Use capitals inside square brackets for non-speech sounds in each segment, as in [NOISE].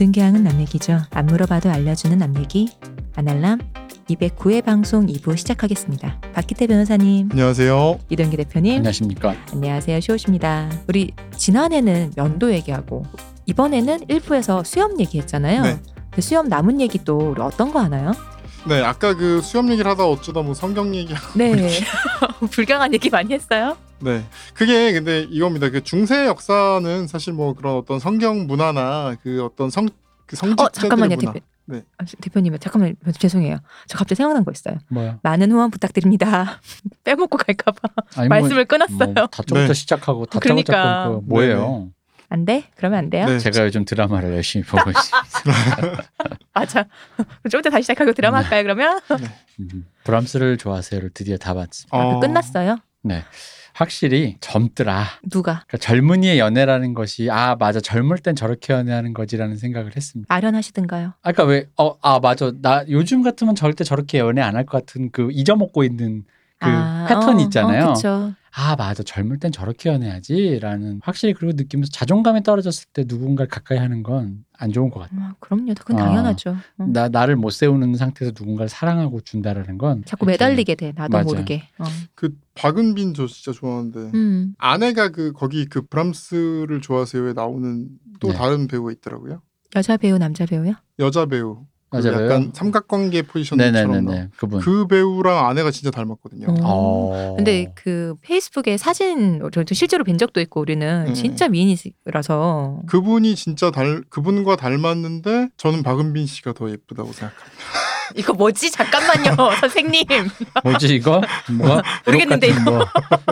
모든 교양은 남 얘기죠. 안 물어봐도 알려주는 남 얘기. 아날람 209회 방송 2부 시작하겠습니다. 박기태 변호사님, 안녕하세요. 이동기 대표님, 안녕하십니까. 안녕하세요. 쇼우십니다. 우리 지난해는 연도 얘기하고 이번에는 1부에서 수염 얘기했잖아요. 네. 그 수염 남은 얘기 또 우리 어떤 거 하나요? 네, 아까 그 수염 얘기를 하다 어쩌다 뭐 성경 얘기. 네. [LAUGHS] 불강한 얘기 많이 했어요. 네, 그게 근데 이겁니다. 그 중세 역사는 사실 뭐 그런 어떤 성경 문화나 그 어떤 성그 어, 성직자들의 잠깐만요, 문화. 대표. 네. 아, 대표님, 잠깐만 죄송해요. 저 갑자기 생각난 거 있어요. 뭐야? 많은 후원 부탁드립니다. [LAUGHS] 빼먹고 갈까봐 아니, 말씀을 끊었어요. 뭐 다짜고짜 네. 시작하고 다짜고짜 그러니까. 끊고 뭐예요? 안 돼? 그러면 안 돼요? 네. 제가 요즘 드라마를 열심히 보고 있습니다. [LAUGHS] 맞아. 좀 이따 다시 시작하고 드라마 네. 할까요? 그러면 음, 브람스를 좋아하세요를 드디어 다 봤습니다. 아, 그 어, 끝났어요. 네. 확실히 젊더라. 누가 그러니까 젊은이의 연애라는 것이 아 맞아 젊을 땐 저렇게 연애하는 거지라는 생각을 했습니다. 아련하시든가요? 아까 왜 어 아 맞아 나 요즘 같으면 절대 저렇게 연애 안 할 것 같은 그 잊어먹고 있는 그 아, 패턴이 어, 있잖아요. 어. 아 맞아 젊을 땐 저렇게 연애하지 라는 확실히 그리고 느끼면서 자존감이 떨어졌을 때 누군가를 가까이 하는 건 안 좋은 것 같아. 어, 그럼요. 그건 아, 당연하죠. 어. 나 나를 못 세우는 상태에서 누군가를 사랑하고 준다라는 건 자꾸 매달리게 돼. 나도 맞아요. 모르게. 어. 그 박은빈 저 진짜 좋아하는데 음. 아내가 그 거기 그 브람스를 좋아하세요에 나오는 또 네. 다른 배우가 있더라고요. 여자 배우, 남자 배우요? 여자 배우. 그 맞아요. 약간 삼각관계 포지션처럼 나온 네네네네 그분. 그 배우랑 아내가 진짜 닮았거든요. 어. 어. 근데 그 페이스북에 사진 저 실제로 뵌 적도 있고 우리는 음. 진짜 미인이라서 그분이 진짜 달 그분과 닮았는데 저는 박은빈 씨가 더 예쁘다고 생각합니다. [LAUGHS] 이거 뭐지? 잠깐만요, [LAUGHS] 선생님. 뭐지 이거 [LAUGHS] 뭐가 모르겠는데, 같은 뭐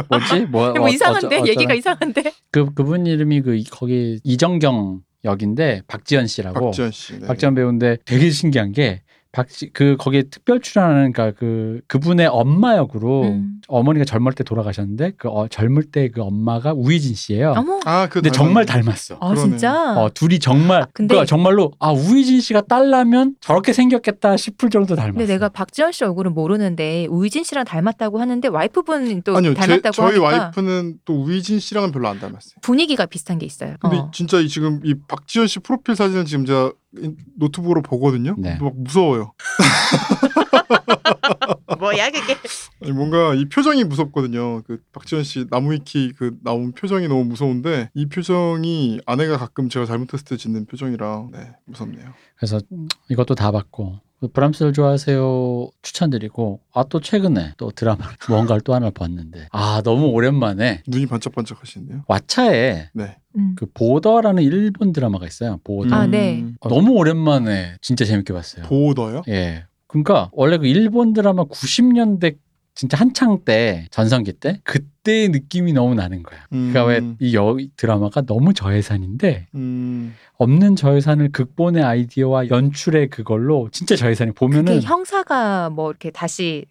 뭐지 뭐, 뭐 어- 이상한데 어쩌- 얘기가. 이상한데. 그 그분 이름이 그 이- 거기 이정경 역인데 박지현 씨라고 박지현 씨. 네. 박지현 배우인데 되게 신기한 게 박지 그 거기에 특별 출연하는 그러니까 그 그분의 엄마 역으로 음. 어머니가 젊을 때 돌아가셨는데 그 어, 젊을 때 그 엄마가 우희진 씨예요. 어머, 아, 그 근데 정말 닮았어. 아 그러네. 진짜. 어 둘이 정말 근데- 그러니까 정말로 아 우희진 씨가 딸라면 저렇게 생겼겠다 싶을 정도 닮았어. 근데 내가 박지원 씨 얼굴은 모르는데 우이진 씨랑 닮았다고 하는데 와이프분 또 아니요, 제, 닮았다고 저희 하니까 와이프는 또 우희진 씨랑은 별로 안 닮았어요. 분위기가 비슷한 게 있어요. 근데 어. 진짜 이 지금 이 박지현 씨 프로필 사진을 지금 제가 이 노트북으로 보거든요. 네. 막 무서워요. [LAUGHS] 뭐야 그게? 아니, 뭔가 이 표정이 무섭거든요. 그 박지현 씨 나무위키 그 나온 표정이 너무 무서운데 이 표정이 아내가 가끔 제가 잘못했을 때 짓는 표정이라 네, 무섭네요. 그래서 이것도 다 봤고 그 브람스를 좋아하세요 추천드리고 아 또 최근에 또 드라마 [LAUGHS] 뭔가를 또 하나 봤는데 아 너무 오랜만에 눈이 반짝반짝 하시는데요. 왓챠에 네. 음. 그 보더라는 일본 드라마가 있어요. 보더. 아, 네. 어, 너무 오랜만에 진짜 재밌게 봤어요. 보더요? 예. 그러니까 원래 그 일본 드라마 90년대 진짜 한창 때 전성기 때 그때의 느낌이 너무 나는 거야. 그러니까 음. 왜이 드라마가 너무 저예산인데 음. 없는 저예산을 극본의 아이디어와 연출의 그걸로 진짜 저예산이 보면은 그게 형사가 뭐 이렇게 다시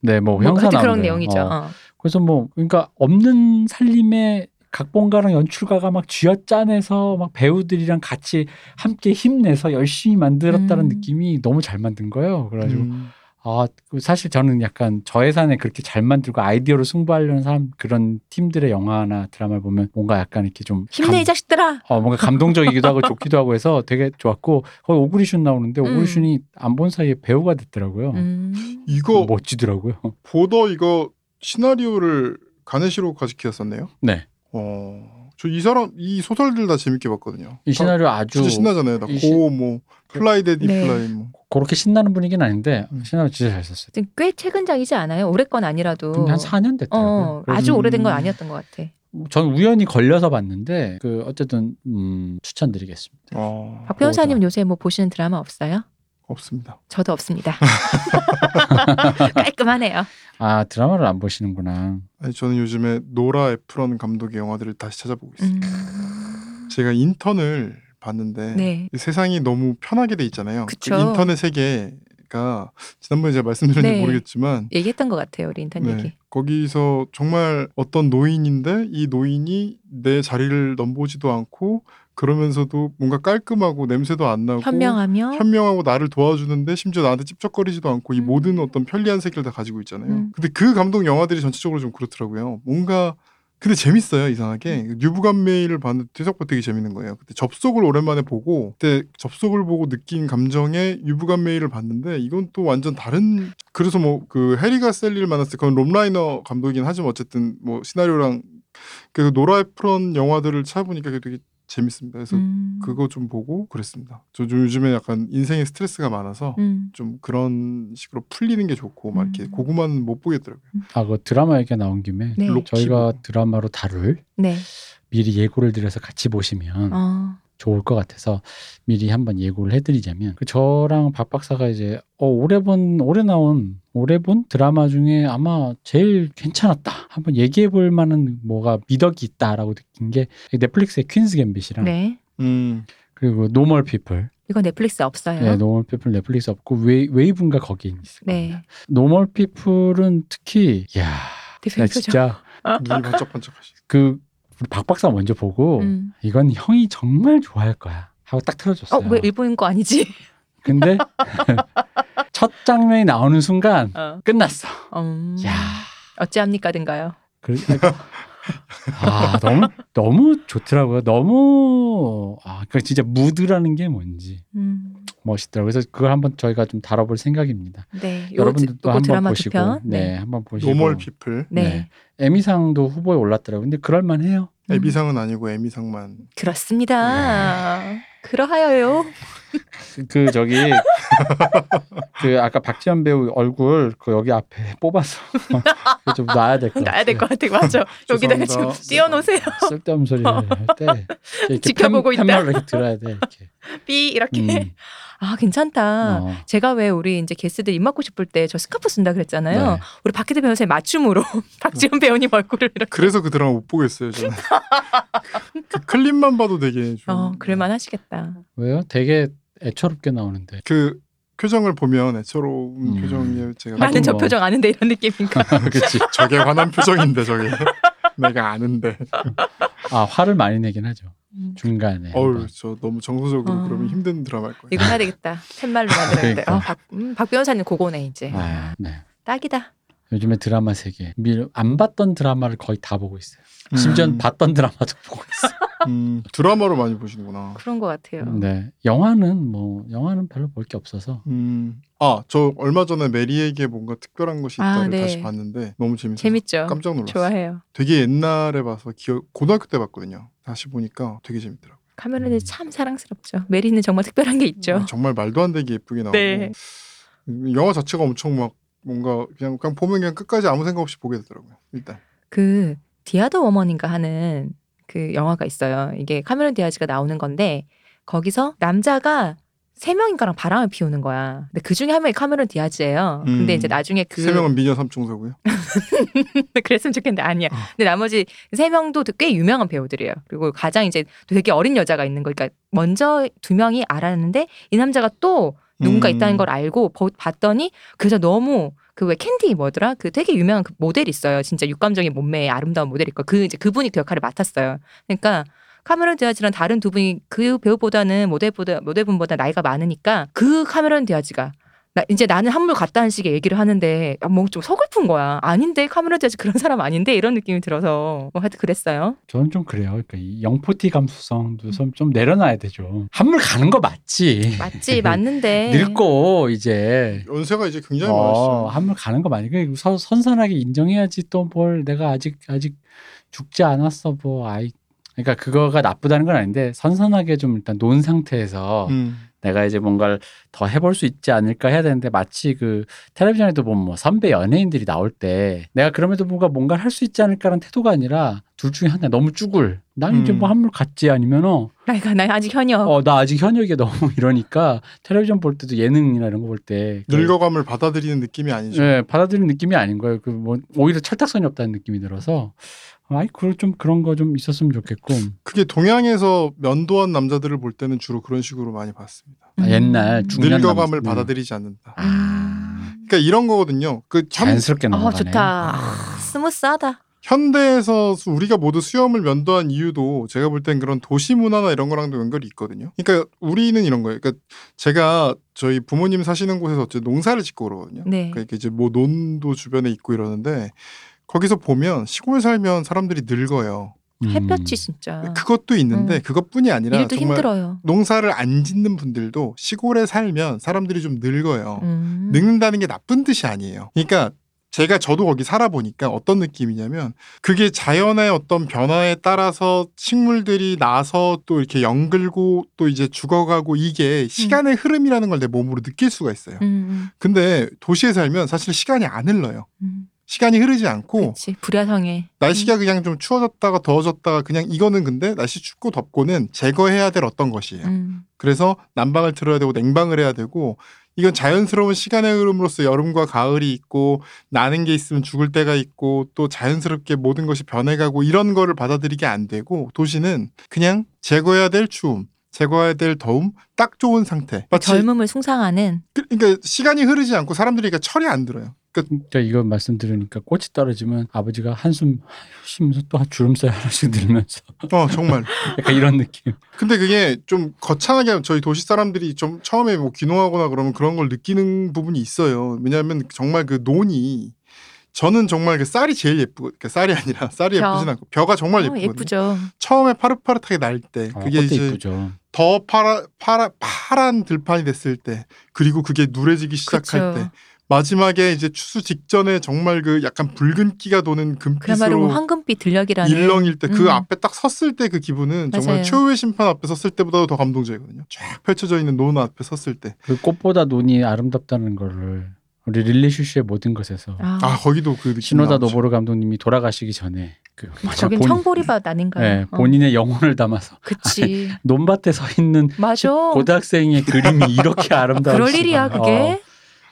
네, 뭐, 뭐 형사 하여튼 그런. 내용이죠. 어. 어. 그래서 뭐 그러니까 없는 살림에 각본가랑 연출가가 막 쥐어짜내서 막 배우들이랑 같이 함께 힘내서 열심히 만들었다는 음. 느낌이 너무 잘 만든 거예요. 그래가지고 음. 아 사실 저는 약간 저예산에 그렇게 잘 만들고 아이디어로 승부하려는 사람 그런 팀들의 영화나 드라마를 보면 뭔가 약간 이렇게 좀 힘내 이 감- 자식들아. 어, 뭔가 감동적이기도 하고 좋기도 하고 해서 되게 좋았고 거기 오구리슌 나오는데 음. 오구리슌이 안 본 사이에 배우가 됐더라고요. 음. 이거 멋지더라고요. 보더 이거 시나리오를 가네시로 가 지키었었네요. 네. 어. 저 이 사람 이 소설들 다 재밌게 봤거든요. 이 시나리오 아주 진짜 신나잖아요. 이 시- 나고뭐 플라이 데디 네. 플라이 뭐. 그렇게 신나는 분위기는 아닌데 음. 시나리오 진짜 잘 썼어요. 지금 꽤 최근작이지 않아요? 올해 건 아니라도. 한 4년 됐더라고요. 어, 아주 오래된 건 음. 아니었던 것 같아. 전 우연히 걸려서 봤는데 그 어쨌든 음, 추천드리겠습니다. 어. 박 변호사님 요새 뭐 보시는 드라마 없어요? 없습니다. 저도 없습니다. [LAUGHS] [LAUGHS] 깔끔하네요. 아 드라마를 안 보시는구나. 아니, 저는 요즘에 노라 에프런 감독의 영화들을 다시 찾아보고 있어요. 음. 제가 인턴을 봤는데 네. 이 세상이 너무 편하게 돼 있잖아요. 그쵸. 그 인터넷 세계가 지난번에 제가 말씀드렸는지 네. 모르겠지만 얘기했던 것 같아요, 우리 인턴 네, 얘기. 거기서 정말 어떤 노인인데 이 노인이 내 자리를 넘보지도 않고 그러면서도 뭔가 깔끔하고 냄새도 안 나고 현명하며 현명하고 나를 도와주는데 심지어 나한테 찝쩍거리지도 않고 이 음. 모든 어떤 편리한 세계를 다 가지고 있잖아요. 음. 근데 그 감독 영화들이 전체적으로 좀 그렇더라고요. 뭔가 근데 재밌어요 이상하게 유부간 메일을 봤는데 생각보다 되게 재밌는 거예요. 그때 접속을 오랜만에 보고 그때 접속을 보고 느낀 감정에 유부간 메일을 봤는데 이건 또 완전 다른 그래서 뭐 그 해리가 셀리를 만났을 때 그건 롬라이너 감독이긴 하지만 어쨌든 뭐 시나리오랑 그 노라 에프런 영화들을 찾아보니까 되게 재밌습니다. 그래서 음. 그거 좀 보고 그랬습니다. 저 좀 요즘에 약간 인생에 스트레스가 많아서 음. 좀 그런 식으로 풀리는 게 좋고 막 이렇게 음. 고구마는 못 보겠더라고요. 아, 그 드라마 얘기가 나온 김에 네. 록- 저희가 드라마로 다룰 네. 미리 예고를 드려서 같이 보시면 어. 좋을 것 같아서 미리 한번 예고를 해드리자면 그 저랑 박 박사가 이제 어, 올해 본 올해 나온 올해 본 드라마 중에 아마 제일 괜찮았다 한번 얘기해 볼 만한 뭐가 미덕이 있다라고 느낀 게 넷플릭스의 Queen's Gambit이랑 네. 음, 그리고 Normal People 이거 넷플릭스 없어요. 네, Normal People 넷플릭스 없고 웨이, 웨이브인가 거기 있을 겁니다. 네. Normal People은 특히 야 나 진짜 눈이 번쩍번쩍하시. 그 우리 박 박사 먼저 보고 음. 이건 형이 정말 좋아할 거야 하고 딱 틀어줬어요. 어, 왜 일본인 거 아니지? 근데 [LAUGHS] [LAUGHS] 첫 장면이 나오는 순간 어. 끝났어. 음. 야, 어찌합니까든가요? 그, 아 너무 너무 좋더라고요. 너무 아, 그 진짜 무드라는 게 뭔지 음. 멋있더라고요. 그래서 그걸 한번 저희가 좀 다뤄볼 생각입니다. 네. 요, 여러분들도 한번 보시고, 편. 네, 네. 한번 보시고. Normal People. 네. 네. 에미상도 후보에 올랐더라고요. 근데 그럴 만해요. 음. 에비상은 아니고 에미상만. 그렇습니다. 네. 그러하여요. 그 저기 [LAUGHS] 그 아까 박지현 배우 얼굴 그 여기 앞에 뽑아서 [LAUGHS] 좀 놔야 될 것 같아요. 나야 될 것 같아. 맞아. [LAUGHS] 여기다가 지금. 띄워놓으세요. 쓸데없는 소리 할때 이렇게 지켜보고 펜, 있다. 이렇게 들어야 돼 이렇게. 삐 이렇게. 음, 아 괜찮다. 어. 제가 왜 우리 이제 게스트들 입 막고 싶을 때 저 스카프 쓴다 그랬잖아요. 네. 우리 박희대 변호사의 맞춤으로 박지원 배우님 얼굴을 이렇게. 그래서 그 드라마 못 보겠어요 저는. 그 클립만 봐도 되게 좀. 어 그럴만 하시겠다. 왜요? 되게 애처롭게 나오는데. 그 표정을 보면 애처로운 음. 표정이 제가 나는 저 뭐. 표정 아는데 이런 느낌인가. [LAUGHS] 그렇지. 저게 화난 표정인데 저게 내가 아는데. 아 화를 많이 내긴 하죠. 음. 중간에. 어우. 저 너무 정서적으로 어. 그러면 힘든 드라마일 거예요. 이거 해야 되겠다. 팻말로 만들어야 돼. 그러니까. 어, 박, 음, 박 변호사님 그거네 이제. 아, 네. 딱이다. 요즘에 드라마 세계 밀- 안 봤던 드라마를 거의 다 보고 있어요. 심지어 음. 봤던 드라마도 보고 있어요. 음, 드라마로 많이 보시는구나. 그런 것 같아요. 네. 영화는 뭐 영화는 별로 볼 게 없어서. 음. 아, 저 얼마 전에 메리에게 뭔가 특별한 것이 아, 있다를 네. 다시 봤는데 너무 재밌어서 재밌죠. 깜짝 놀랐어요. 좋아해요. 되게 옛날에 봐서 기억 고등학교 때 봤거든요. 다시 보니까 되게 재밌더라고요. 카메라는 참 사랑스럽죠. 메리는 정말 특별한 게 있죠. 아, 정말 말도 안 되게 예쁘게 나오고 네. 음, 영화 자체가 엄청 막 뭔가 그냥 그냥 보면 그냥 끝까지 아무 생각 없이 보게 되더라고요. 일단 그 The Other Woman인가 하는 그 영화가 있어요. 이게 카메론 디아즈가 나오는 건데 거기서 남자가 세 명인가랑 바람을 피우는 거야. 근데 그 중에 한 명이 카메론 디아즈예요. 근데 음. 이제 나중에 그 세 명은 미녀 삼총사고요. [LAUGHS] 그랬으면 좋겠는데 아니야. 어. 근데 나머지 세 명도 꽤 유명한 배우들이에요. 그리고 가장 이제 되게 어린 여자가 있는 거니까 먼저 두 명이 알았는데 이 남자가 또 누군가 음. 있다는 걸 알고 보- 봤더니 그래서 너무 그 왜 캔디 뭐더라? 그 되게 유명한 그 모델 있어요. 진짜 육감적인 몸매의 아름다운 모델 있고 그 이제 그분이 그 역할을 맡았어요. 그러니까 카메론 디아즈랑 다른 두 분이 그 배우보다는 모델보다 모델분보다 나이가 많으니까 그 카메론 디아즈가 나 이제 나는 한물 갔다는 식의 얘기를 하는데 뭐 좀 서글픈 거야. 아닌데 카메론 디아즈 그런 사람 아닌데 이런 느낌이 들어서 뭐 하여튼 그랬어요. 저는 좀 그래요. 그러니까 이 young forty 감수성도 좀, 좀 내려놔야 되죠. 한물 가는 거 맞지. 맞지 [LAUGHS] 맞는데 늙고 이제 연세가 이제 굉장히 어, 많으시죠. 한물 가는 거 많이. 그 서- 선선하게 인정해야지 또 뭘 내가 아직 아직 죽지 않았어 뭐 아이. 그러니까 그거가 나쁘다는 건 아닌데 선선하게 좀 일단 논 상태에서 음. 내가 이제 뭔가를 더 해볼 수 있지 않을까 해야 되는데 마치 그 텔레비전에도 보면 뭐 선배 연예인들이 나올 때 내가 그럼에도 뭔가 뭔가를 할수 있지 않을까라는 태도가 아니라 둘 중에 하나 너무 쭈글 난 이제 음. 뭐 한물 갔지 아니면은 나이가 나 아직 현역. 어 나 아직 현역에 [LAUGHS] 너무 이러니까 텔레비전 볼 때도 예능이나 이런 거 볼 때 늙어감을 받아들이는 느낌이 아니죠. 네, 받아들이는 느낌이 아닌 거예요. 그 뭐 오히려 철딱서니 없다는 느낌이 들어서 아이 그좀 그런 거 좀 있었으면 좋겠고 그게 동양에서 면도한 남자들을 볼 때는 주로 그런 식으로 많이 봤습니다. 아, 옛날 중년 늙어감을 남자- 받아들이지 않는다. 아, 그러니까 이런 거거든요. 그 참 자연스럽게 아 넘어가네. 좋다. 아, smooth하다. 현대에서 수- 우리가 모두 수염을 면도한 이유도 제가 볼 땐 그런 도시 문화나 이런 거랑도 연결이 있거든요. 그러니까 우리는 이런 거예요. 그러니까 제가 저희 부모님 사시는 곳에서 어째 농사를 짓고 그러거든요. 네. 그러니까 이제 뭐 논도 주변에 있고 이러는데 거기서 보면 시골 살면 사람들이 늙어요. 음. 햇볕이 진짜 그것도 있는데 음. 그것뿐이 아니라 일도 정말 힘들어요. 농사를 안 짓는 분들도 시골에 살면 사람들이 좀 늙어요. 음. 늙는다는 게 나쁜 뜻이 아니에요. 그러니까 제가 저도 거기 살아보니까 어떤 느낌이냐면 그게 자연의 어떤 변화에 따라서 식물들이 나서 또 이렇게 영글고 또 이제 죽어가고 이게 시간의 흐름이라는 걸 내 몸으로 느낄 수가 있어요. 음, 근데 도시에 살면 사실 시간이 안 흘러요. 음. 시간이 흐르지 않고 그렇지 불야성에 날씨가 그냥 좀 추워졌다가 더워졌다가 그냥 이거는 근데 날씨 춥고 덥고는 제거해야 될 어떤 것이에요. 음. 그래서 난방을 틀어야 되고 냉방을 해야 되고 이건 자연스러운 시간의 흐름으로서 여름과 가을이 있고 나는 게 있으면 죽을 때가 있고 또 자연스럽게 모든 것이 변해가고 이런 거를 받아들이게 안 되고 도시는 그냥 제거해야 될 추움, 제거해야 될 더움, 딱 좋은 상태. 마치 젊음을 숭상하는 그- 그러니까 시간이 흐르지 않고 사람들이 그러니까 철이 안 들어요. 그러니까 진짜 이거 말씀 들으니까 꽃이 떨어지면 아버지가 한숨 쉬면서 또 주름살 하나씩 들면서 어 정말. 약간 이런 느낌. 근데 그게 좀 거창하게 하면 저희 도시 사람들이 좀 처음에 뭐 귀농하거나 그러면 그런 걸 느끼는 부분이 있어요. 왜냐하면 정말 그 논이 저는 정말 그 쌀이 제일 예쁘고 그러니까 쌀이 아니라 쌀이 벼. 예쁘진 않고 벼가 정말 어, 예쁘거든요. 예쁘죠. 처음에 파릇파릇하게 날때 아, 그게 그것도 이제 이쁘죠. 더 파라, 파라, 파란 들판이 됐을 때 그리고 그게 누래지기 시작할 그쵸. 때 마지막에 이제 추수 직전에 정말 그 약간 붉은기가 도는 금빛으로 황금빛 들녘이라는 일렁일 때그 음. 앞에 딱 섰을 때 그 기분은 정말 맞아요. 최후의 심판 앞에 섰을 때보다도 더 감동적이거든요. 쫙 펼쳐져 있는 논 앞에 섰을 때. 그 꽃보다 논이 아름답다는 거를 우리 릴리슈슈의 모든 것에서 아, 아 거기도 그 신호다. 노보르 감독님이 돌아가시기 전에 그 거긴 본- 청보리밭 아닌가요? 네, 어. 본인의 영혼을 담아서 그치. 논밭에 서 있는 맞아. 고등학생의 그림이 이렇게 아름다워. 그럴 일이야 그게.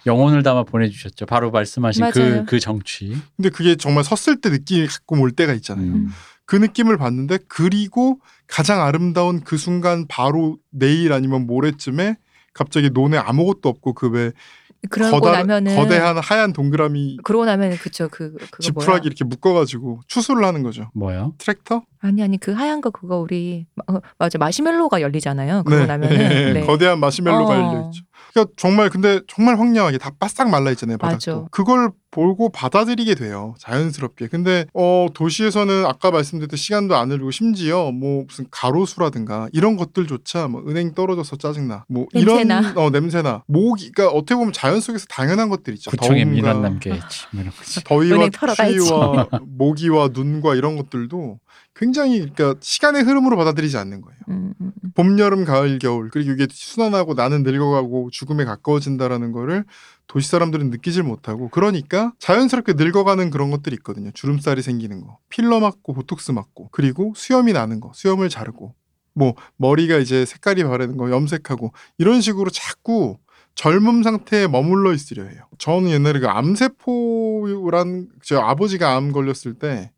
영혼을 담아 보내주셨죠. 바로 말씀하신 그 맞아요. 그 정취. 근데 그게 정말 섰을 때 느낌이 가끔 올 때가 있잖아요. 음. 음. 그 느낌을 받는데 그리고 가장 아름다운 그 순간 바로 내일 아니면 모레쯤에 갑자기 논에 아무것도 없고 그왜 그러고 나면은 거대한 하얀 동그라미 그러고 나면 그쵸 그 그거 지푸라기 뭐야? 이렇게 묶어가지고 추수를 하는 거죠. 뭐요? 트랙터? 아니 아니 그 하얀 거 그거 우리 어, 맞아 마시멜로가 열리잖아요. 그러고 나면은 [LAUGHS] 네. 거대한 마시멜로가 어. 열려 있죠. 그러니까 정말 근데 정말 황량하게 다 바싹 말라 있잖아요 바닥도. 맞아. 그걸 보고 받아들이게 돼요 자연스럽게. 근데 어 도시에서는 아까 말씀드렸듯 시간도 안 흐르고 심지어 뭐 무슨 가로수라든가 이런 것들조차 뭐 은행 떨어져서 짜증나. 뭐 냄새나. 이런 어 냄새나. 모기 그러니까 어떻게 보면 자연 속에서 당연한 것들 있죠. 구청에 민원 남겨야지. 뭐 이런 거지. 더위와. 추위와 모기와 눈과 이런 것들도 굉장히 그러니까 시간의 흐름으로 받아들이지 않는 거예요. 음, 음, 음. 봄, 여름, 가을, 겨울 그리고 이게 순환하고 나는 늙어가고 죽음에 가까워진다라는 거를 도시 사람들은 느끼질 못하고 그러니까 자연스럽게 늙어가는 그런 것들이 있거든요. 주름살이 생기는 거, 필러 맞고 보톡스 맞고 그리고 수염이 나는 거, 수염을 자르고 뭐 머리가 이제 색깔이 바래는 거, 염색하고 이런 식으로 자꾸 젊음 상태에 머물러 있으려 해요. 저는 옛날에 그 암세포란 제 아버지가 암 걸렸을 때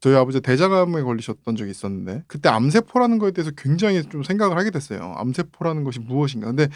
저희 아버지 대장암에 걸리셨던 적이 있었는데 그때 암세포라는 거에 대해서 굉장히 좀 생각을 하게 됐어요. 암세포라는 것이 무엇인가. 근데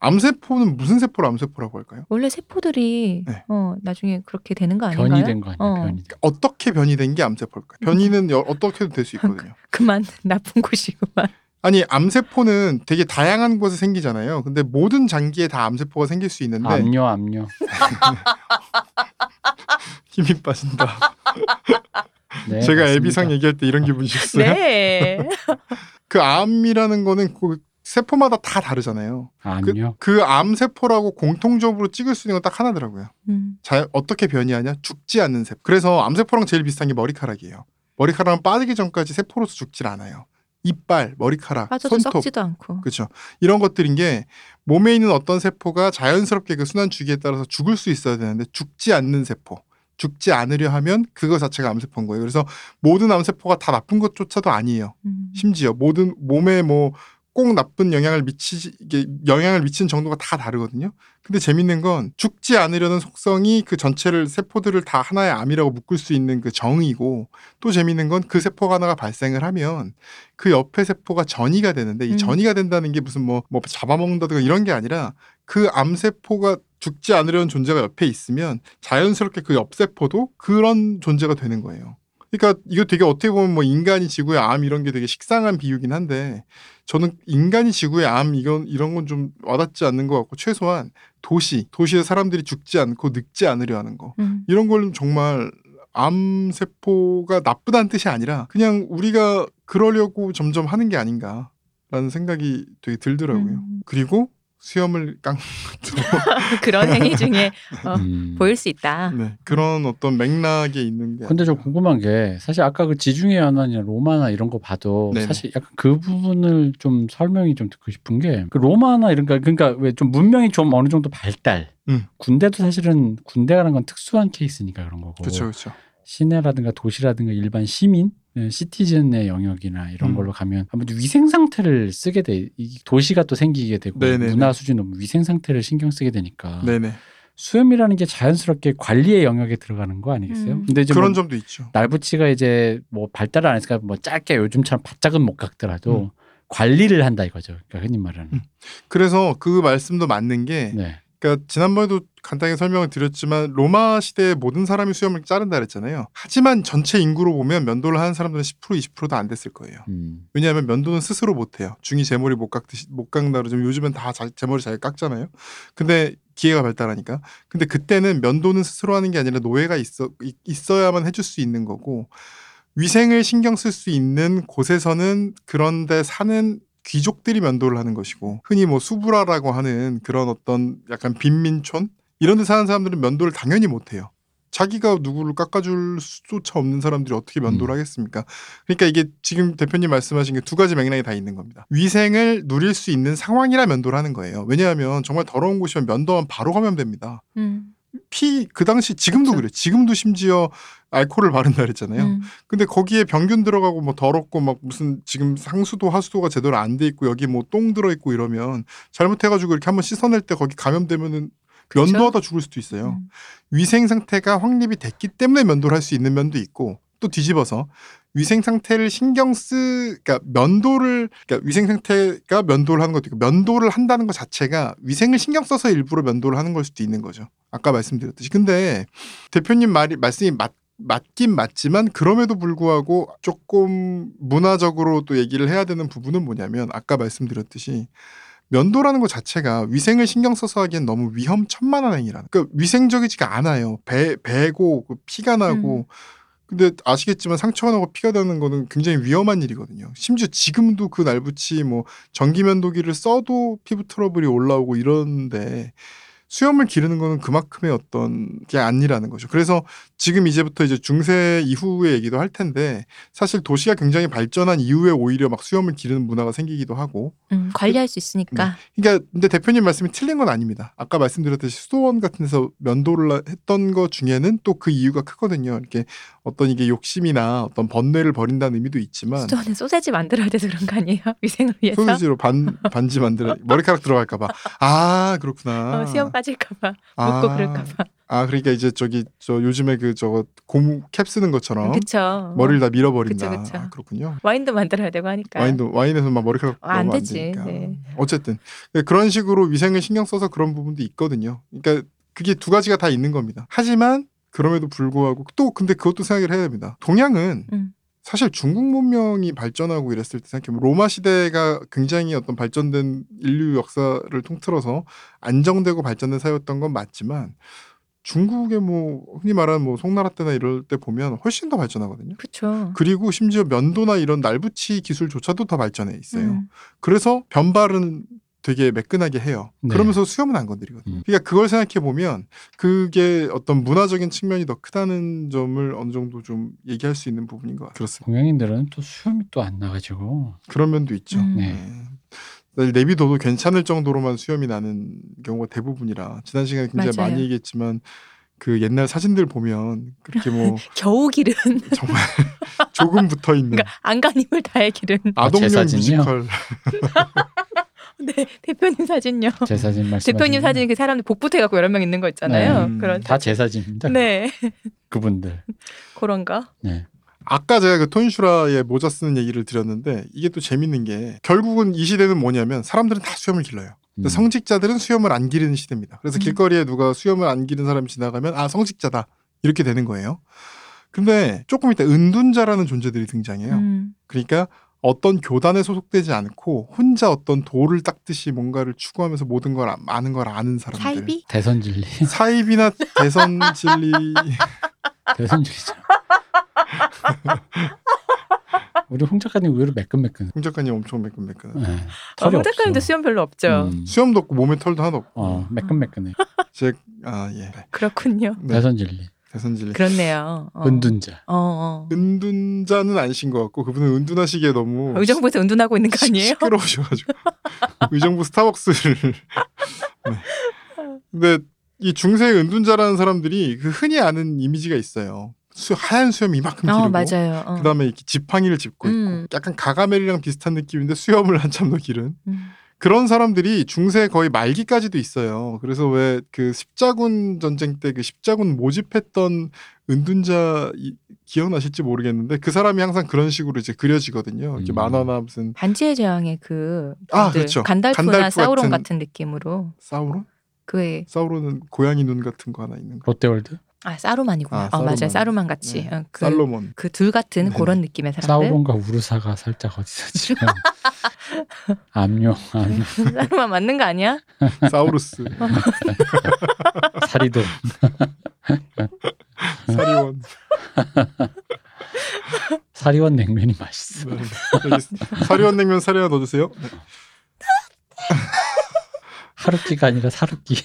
암세포는 무슨 세포를 암세포라고 할까요? 원래 세포들이 네. 어 나중에 그렇게 되는 거 아닌가요? 변이 된 거 아니야? 어. 변이. 된. 어떻게 변이된 게 암세포일까요? 변이는 여- 어떻게도 될수 있거든요. 그만 [LAUGHS] 나쁜 곳이구만. 아니 암세포는 되게 다양한 곳에 생기잖아요. 근데 모든 장기에 다 암세포가 생길 수 있는데 압류 압류. [LAUGHS] 힘이 빠진다. [LAUGHS] 네, 제가 맞습니다. 애비상 얘기할 때 이런 기분이셨어요? 네. [LAUGHS] 그 암이라는 거는 그 세포마다 다 다르잖아요. 압류. 그 암세포라고 공통적으로 찍을 수 있는 건 딱 하나더라고요. 음. 자, 어떻게 변이하냐? 죽지 않는 세포. 그래서 암세포랑 제일 비슷한 게 머리카락이에요. 머리카락은 빠지기 전까지 세포로서 죽질 않아요. 이빨, 머리카락, 손톱. 썩지도 않고. 그렇죠. 이런 것들인 게 몸에 있는 어떤 세포가 자연스럽게 그 순환 주기에 따라서 죽을 수 있어야 되는데 죽지 않는 세포. 죽지 않으려 하면 그거 자체가 암세포인 거예요. 그래서 모든 암세포가 다 나쁜 것조차도 아니에요. 음. 심지어 모든 몸에 뭐 꼭 나쁜 영향을 미치지 이게 영향을 미치는 정도가 다 다르거든요. 근데 재밌는 건 죽지 않으려는 속성이 그 전체를 세포들을 다 하나의 암이라고 묶을 수 있는 그 정이고 또 재밌는 건 그 세포가 하나가 발생을 하면 그 옆에 세포가 전이가 되는데 이 음. 전이가 된다는 게 무슨 뭐, 뭐 잡아먹는다든가 이런 게 아니라 그 암세포가 죽지 않으려는 존재가 옆에 있으면 자연스럽게 그 옆세포도 그런 존재가 되는 거예요. 그러니까 이거 되게 어떻게 보면 뭐 인간이 지구의 암 이런 게 되게 식상한 비유긴 한데 저는 인간이 지구의 암 이건 이런 건 좀 와닿지 않는 것 같고 최소한 도시 도시의 사람들이 죽지 않고 늙지 않으려 하는 거 음. 이런 걸 정말 암 세포가 나쁘다는 뜻이 아니라 그냥 우리가 그러려고 점점 하는 게 아닌가라는 생각이 되게 들더라고요. 음. 그리고 수염을 깐 것도 [LAUGHS] 그런 행위 중에 어, 음. 보일 수 있다. 네, 그런 어떤 맥락에 있는 게 근데 좀. 궁금한 게 사실 아까 그 지중해 연안이나 로마나 이런 거 봐도 네네. 사실 약간 그 부분을 좀 설명이 좀 듣고 싶은 게 그 로마나 이런 거 그러니까 왜 좀 문명이 좀 어느 정도 발달 음. 군대도 사실은 군대라는 건 특수한 케이스니까 그런 거고 그렇죠, 그렇죠. 시내라든가 도시라든가 일반 시민 예, 시티즌의 영역이나 이런 음. 걸로 가면 아무래도 위생 상태를 쓰게 돼. 이 도시가 또 생기게 되고 네네네. 문화 수준 높은 위생 상태를 신경 쓰게 되니까 네네 수염이라는 게 자연스럽게 관리의 영역에 들어가는 거 아니겠어요? 음. 근데 이제 그런 뭐 점도 있죠. 날붙이가 이제 뭐 발달을 안 했으니까 뭐 짧게 요즘처럼 바짝은 못 깎더라도 음. 관리를 한다 이거죠. 그러니까 흔히 말하는. 음. 그래서 그 말씀도 맞는 게 네. 그러니까 지난번에도 간단히 설명을 드렸지만 로마 시대의 모든 사람이 수염을 자른다 그랬잖아요. 하지만 전체 인구로 보면 면도를 하는 사람들은 10% 20%도 안 됐을 거예요. 음. 왜냐하면 면도는 스스로 못 해요. 중이 제 머리 못 깎듯이 못 깎는다 그러지만 요즘엔 다제 머리 자기 깎잖아요. 근데 기회가 발달하니까. 근데 그때는 면도는 스스로 하는 게 아니라 노예가 있어 이- 있어야만 해줄 수 있는 거고 위생을 신경 쓸 수 있는 곳에서는 그런데 사는 귀족들이 면도를 하는 것이고 흔히 뭐 수브라라고 하는 그런 어떤 약간 빈민촌 이런 데 사는 사람들은 면도를 당연히 못 해요. 자기가 누구를 깎아줄 수조차 없는 사람들이 어떻게 면도를 음. 하겠습니까? 그러니까 이게 지금 대표님 말씀하신 게 두 가지 맥락이 다 있는 겁니다. 위생을 누릴 수 있는 상황이라 면도를 하는 거예요. 왜냐하면 정말 더러운 곳이면 면도하면 바로 감염됩니다. 음. 피 그 당시 지금도 그쵸. 그래. 요 지금도 심지어 알코올을 바른다 그랬잖아요. 음. 근데 거기에 병균 들어가고 뭐 더럽고 막 무슨 지금 상수도 하수도가 제대로 안 돼 있고 여기 뭐 똥 들어 있고 이러면 잘못해가지고 이렇게 한번 씻어낼 때 거기 감염되면은? 면도하다 죽을 수도 있어요. 음. 위생 상태가 확립이 됐기 때문에 면도를 할 수 있는 면도 있고 또 뒤집어서 위생 상태를 신경 쓰 그러니까 면도를 그러니까 위생 상태가 면도를 하는 것도 있고 면도를 한다는 것 자체가 위생을 신경 써서 일부러 면도를 하는 걸 수도 있는 거죠. 아까 말씀드렸듯이. 근데 대표님 말이 말씀이 맞 맞긴 맞지만 그럼에도 불구하고 조금 문화적으로 또 얘기를 해야 되는 부분은 뭐냐면 아까 말씀드렸듯이 면도라는 것 자체가 위생을 신경 써서 하기엔 너무 위험천만한 행위라는. 그러니까 위생적이지가 않아요. 배 배고 그 피가 나고. 근데 아시겠지만 상처가 나고 피가 나는 거는 굉장히 위험한 일이거든요. 심지어 지금도 그 날붙이 뭐 전기 면도기를 써도 피부 트러블이 올라오고 이런데 수염을 기르는 거는 그만큼의 어떤 게 아니라는 거죠. 그래서 지금 이제부터 이제 중세 이후의 얘기도 할 텐데 사실 도시가 굉장히 발전한 이후에 오히려 막 수염을 기르는 문화가 생기기도 하고 음, 관리할 수 있으니까. 그러니까 근데 대표님 말씀이 틀린 건 아닙니다. 아까 말씀드렸듯이 수도원 같은 데서 면도를 했던 것 중에는 또 그 이유가 크거든요. 이렇게 어떤 이게 욕심이나 어떤 번뇌를 버린다는 의미도 있지만 수도는 소세지 만들어야 돼서 그런 거 아니에요? [LAUGHS] 위생을 위해서. 소시지로 반 반지 만들어 머리카락 들어갈까 봐 아 그렇구나. 어, 수염 빠질까봐 아, 묻고 그럴까봐. 아 그러니까 이제 저기 저 요즘에 그 저거 고무 캡 쓰는 것처럼 그쵸. 머리를 다 밀어버린다. 그쵸, 그쵸. 아, 그렇군요. 와인도 만들어야 되고 하니까. 와인도 와인에서 막 머리카락 아, 안안 되지. 되니까. 네. 어쨌든 네, 그런 식으로 위생을 신경 써서 그런 부분도 있거든요. 그러니까 그게 두 가지가 다 있는 겁니다. 하지만 그럼에도 불구하고 또 근데 그것도 생각을 해야 됩니다. 동양은 음. 사실 중국 문명이 발전하고 이랬을 때 생각해보면 로마 시대가 굉장히 어떤 발전된 인류 역사를 통틀어서 안정되고 발전된 사회였던 건 맞지만 중국의 뭐 흔히 말하는 뭐 송나라 때나 이럴 때 보면 훨씬 더 발전하거든요. 그쵸. 그리고 심지어 면도나 이런 날붙이 기술조차도 더 발전해 있어요. 음. 그래서 변발은 되게 매끈하게 해요. 네. 그러면서 수염은 안 건드리거든요. 음. 그러니까 그걸 생각해 보면 그게 어떤 문화적인 측면이 더 크다는 점을 어느 정도 좀 얘기할 수 있는 부분인 것 같아요. 그렇습니다. 동양인들은 또 수염이 또 안 나가지고 그런 면도 있죠. 음. 네. 네. 내비둬도 괜찮을 정도로만 수염이 나는 경우가 대부분이라 지난 시간에 굉장히 맞아요. 많이 얘기했지만 그 옛날 사진들 보면 그렇게 뭐 [LAUGHS] 겨우 기른. [LAUGHS] 정말 조금 붙어 있는 그러니까 안간힘을 다해 기른. 아동용 제 사진이요? 뮤지컬 [LAUGHS] [LAUGHS] 네, 대표님 사진요. 제 사진 [LAUGHS] 말씀 대표님 사진 그 사람들 복붙해 갖고 여러 명 있는 거 있잖아요. 네. 그런. 다 제 사진입니다. 네, [LAUGHS] 그분들. 그런 거. 네. 아까 제가 그 톤슈라의 모자 쓰는 얘기를 드렸는데 이게 또 재밌는 게 결국은 이 시대는 뭐냐면 사람들은 다 수염을 길러요. 음. 성직자들은 수염을 안 기르는 시대입니다. 그래서 음. 길거리에 누가 수염을 안 기른 사람이 지나가면 아 성직자다 이렇게 되는 거예요. 근데 조금 이따 은둔자라는 존재들이 등장해요. 음. 그러니까 어떤 교단에 소속되지 않고 혼자 어떤 도를 닦듯이 뭔가를 추구하면서 모든 걸 아- 많은 걸 아는 사람들. 살비? 대선 진리. [LAUGHS] 사입이나 대선 진리 [LAUGHS] 대선줄이잖아. [LAUGHS] 우리 홍 작가님 의외로 매끈매끈. 홍 작가님 엄청 매끈매끈. 네. 어, 털이 홍 작가님도 없어. 수염 별로 없죠. 음. 수염도 없고 몸에 털도 하나도 없고. 어, 매끈매끈해. 제, 아, 예. 그렇군요. 네. 대선 진리. 대선진리. 그렇네요. 어. 은둔자. 어, 어. 은둔자는 아니신 것 같고 그분은 은둔하시기에 너무 의정부에서 은둔하고 있는 거 아니에요? 시끄러우셔가지고 [LAUGHS] 의정부 스타벅스를 네. 근데 이 중세 은둔자라는 사람들이 그 흔히 아는 이미지가 있어요 수, 하얀 수염이 이만큼 어, 맞아요. 어. 그다음에 이렇게 지팡이를 짚고 음. 있고 약간 가가멜이랑 비슷한 느낌인데 수염을 한참 더 기른 음. 그런 사람들이 중세 거의 말기까지도 있어요. 그래서 왜 그 십자군 전쟁 때 그 십자군 모집했던 은둔자 이- 기억나실지 모르겠는데 그 사람이 항상 그런 식으로 이제 그려지거든요. 이렇게 음. 만화나 무슨 반지의 제왕의 그 아, 그렇죠. 간달프나 간달프 사우론 같은- 같은, 느낌으로 사우론? 그 사우론은 고양이 눈 같은 거 하나 있는 거. 롯데월드. 아 사루만이구나. 아, 어 맞아요. 사루만. 같이. 네. 어, 그, 살로몬. 그 둘 같은 네네. 그런 느낌의 사람들. 사우론과 우르사가 살짝 어디서 지금 암용, 암용, 사루만 맞는 거 아니야? [LAUGHS] 사우루스. [LAUGHS] 사리도. [LAUGHS] 사리원. 사리원 냉면이 맛있어. 네. 사리원 냉면 사리 하나 넣어주세요. 네. 하루끼가 아니라 사루끼.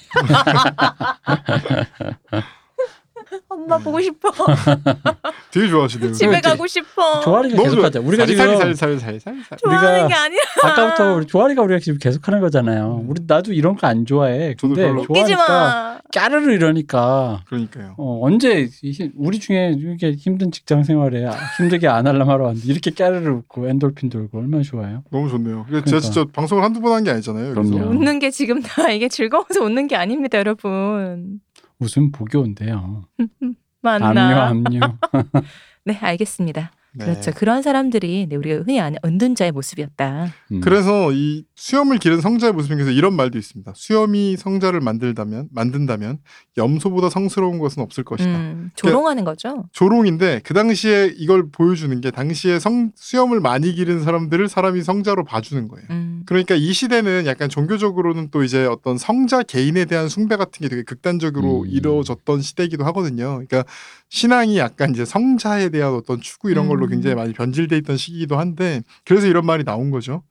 엄마 보고 싶어. [LAUGHS] 되게 좋아하시네요. 집에. 가고 싶어. 조아리가 너무 계속하자. 우리가 지금 살살살살살살. 좋아하는 우리가 게 아니야. 아까부터 우리 조아리가 우리가 지금 계속하는 거잖아요. 우리 나도 이런 거 안 좋아해. 저도 근데 별로. 웃기지 좋아하니까 마. 까르르 이러니까 그러니까요. 어, 언제 이- 우리 중에 이렇게 힘든 직장 생활에 힘들게 안 하려면 하러 왔는데 이렇게 까르르 웃고 엔돌핀 돌고 얼마나 좋아요. 너무 좋네요. 그러니까 그러니까. 제가 진짜 방송을 한두 번 한 게 아니잖아요. 그래서 그럼요. 웃는 게 지금 다 이게 즐거워서 웃는 게 아닙니다, 여러분. 웃음 보기 온대요. [LAUGHS] 맞나? 압류 압류. [LAUGHS] [LAUGHS] 네, 알겠습니다. 네. 그렇죠. 그런 사람들이 네, 우리가 흔히 아는 은둔자의 모습이었다. 음. 그래서 이 수염을 기른 성자의 모습 중에서 이런 말도 있습니다. 수염이 성자를 만들다면 만든다면 염소보다 성스러운 것은 없을 것이다. 음, 조롱하는 거죠. 조롱인데 그 당시에 이걸 보여주는 게 당시에 성 수염을 많이 기른 사람들을 사람이 성자로 봐주는 거예요. 음. 그러니까 이 시대는 약간 종교적으로는 또 이제 어떤 성자 개인에 대한 숭배 같은 게 되게 극단적으로 음. 이루어졌던 시대이기도 하거든요. 그러니까 신앙이 약간 이제 성자에 대한 어떤 추구 이런 걸로 음. 굉장히 많이 변질돼 있던 시기이기도 한데 그래서 이런 말이 나온 거죠.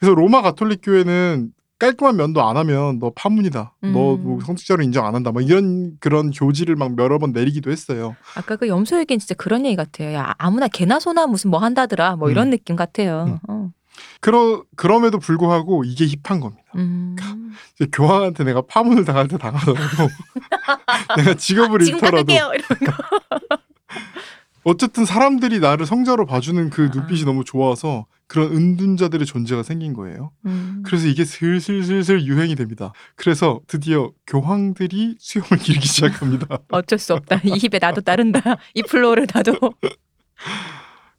그래서 로마 가톨릭 교회는 깔끔한 면도 안 하면 너 파문이다. 음. 너뭐 성직자로 인정 안 한다. 뭐 이런 그런 교지를 막 여러 번 내리기도 했어요. 아까 그 염소 얘기는 진짜 그런 얘기 같아요. 야, 아무나 개나 소나 무슨 뭐 한다더라. 뭐 이런 음. 느낌 같아요. 음. 어. 그러 그럼에도 불구하고 이게 힙한 겁니다. 음. 이제 교황한테 내가 파문을 당할 때 당하더라도 [LAUGHS] 내가 직업을 잃더라도. [LAUGHS] 어쨌든 사람들이 나를 성자로 봐주는 그 눈빛이 아. 너무 좋아서 그런 은둔자들의 존재가 생긴 거예요. 음. 그래서 이게 슬슬슬슬 유행이 됩니다. 그래서 드디어 교황들이 수염을 기르기 [LAUGHS] 시작합니다. 어쩔 수 없다. 이 hip에 나도 따른다. 이 flow를 나도.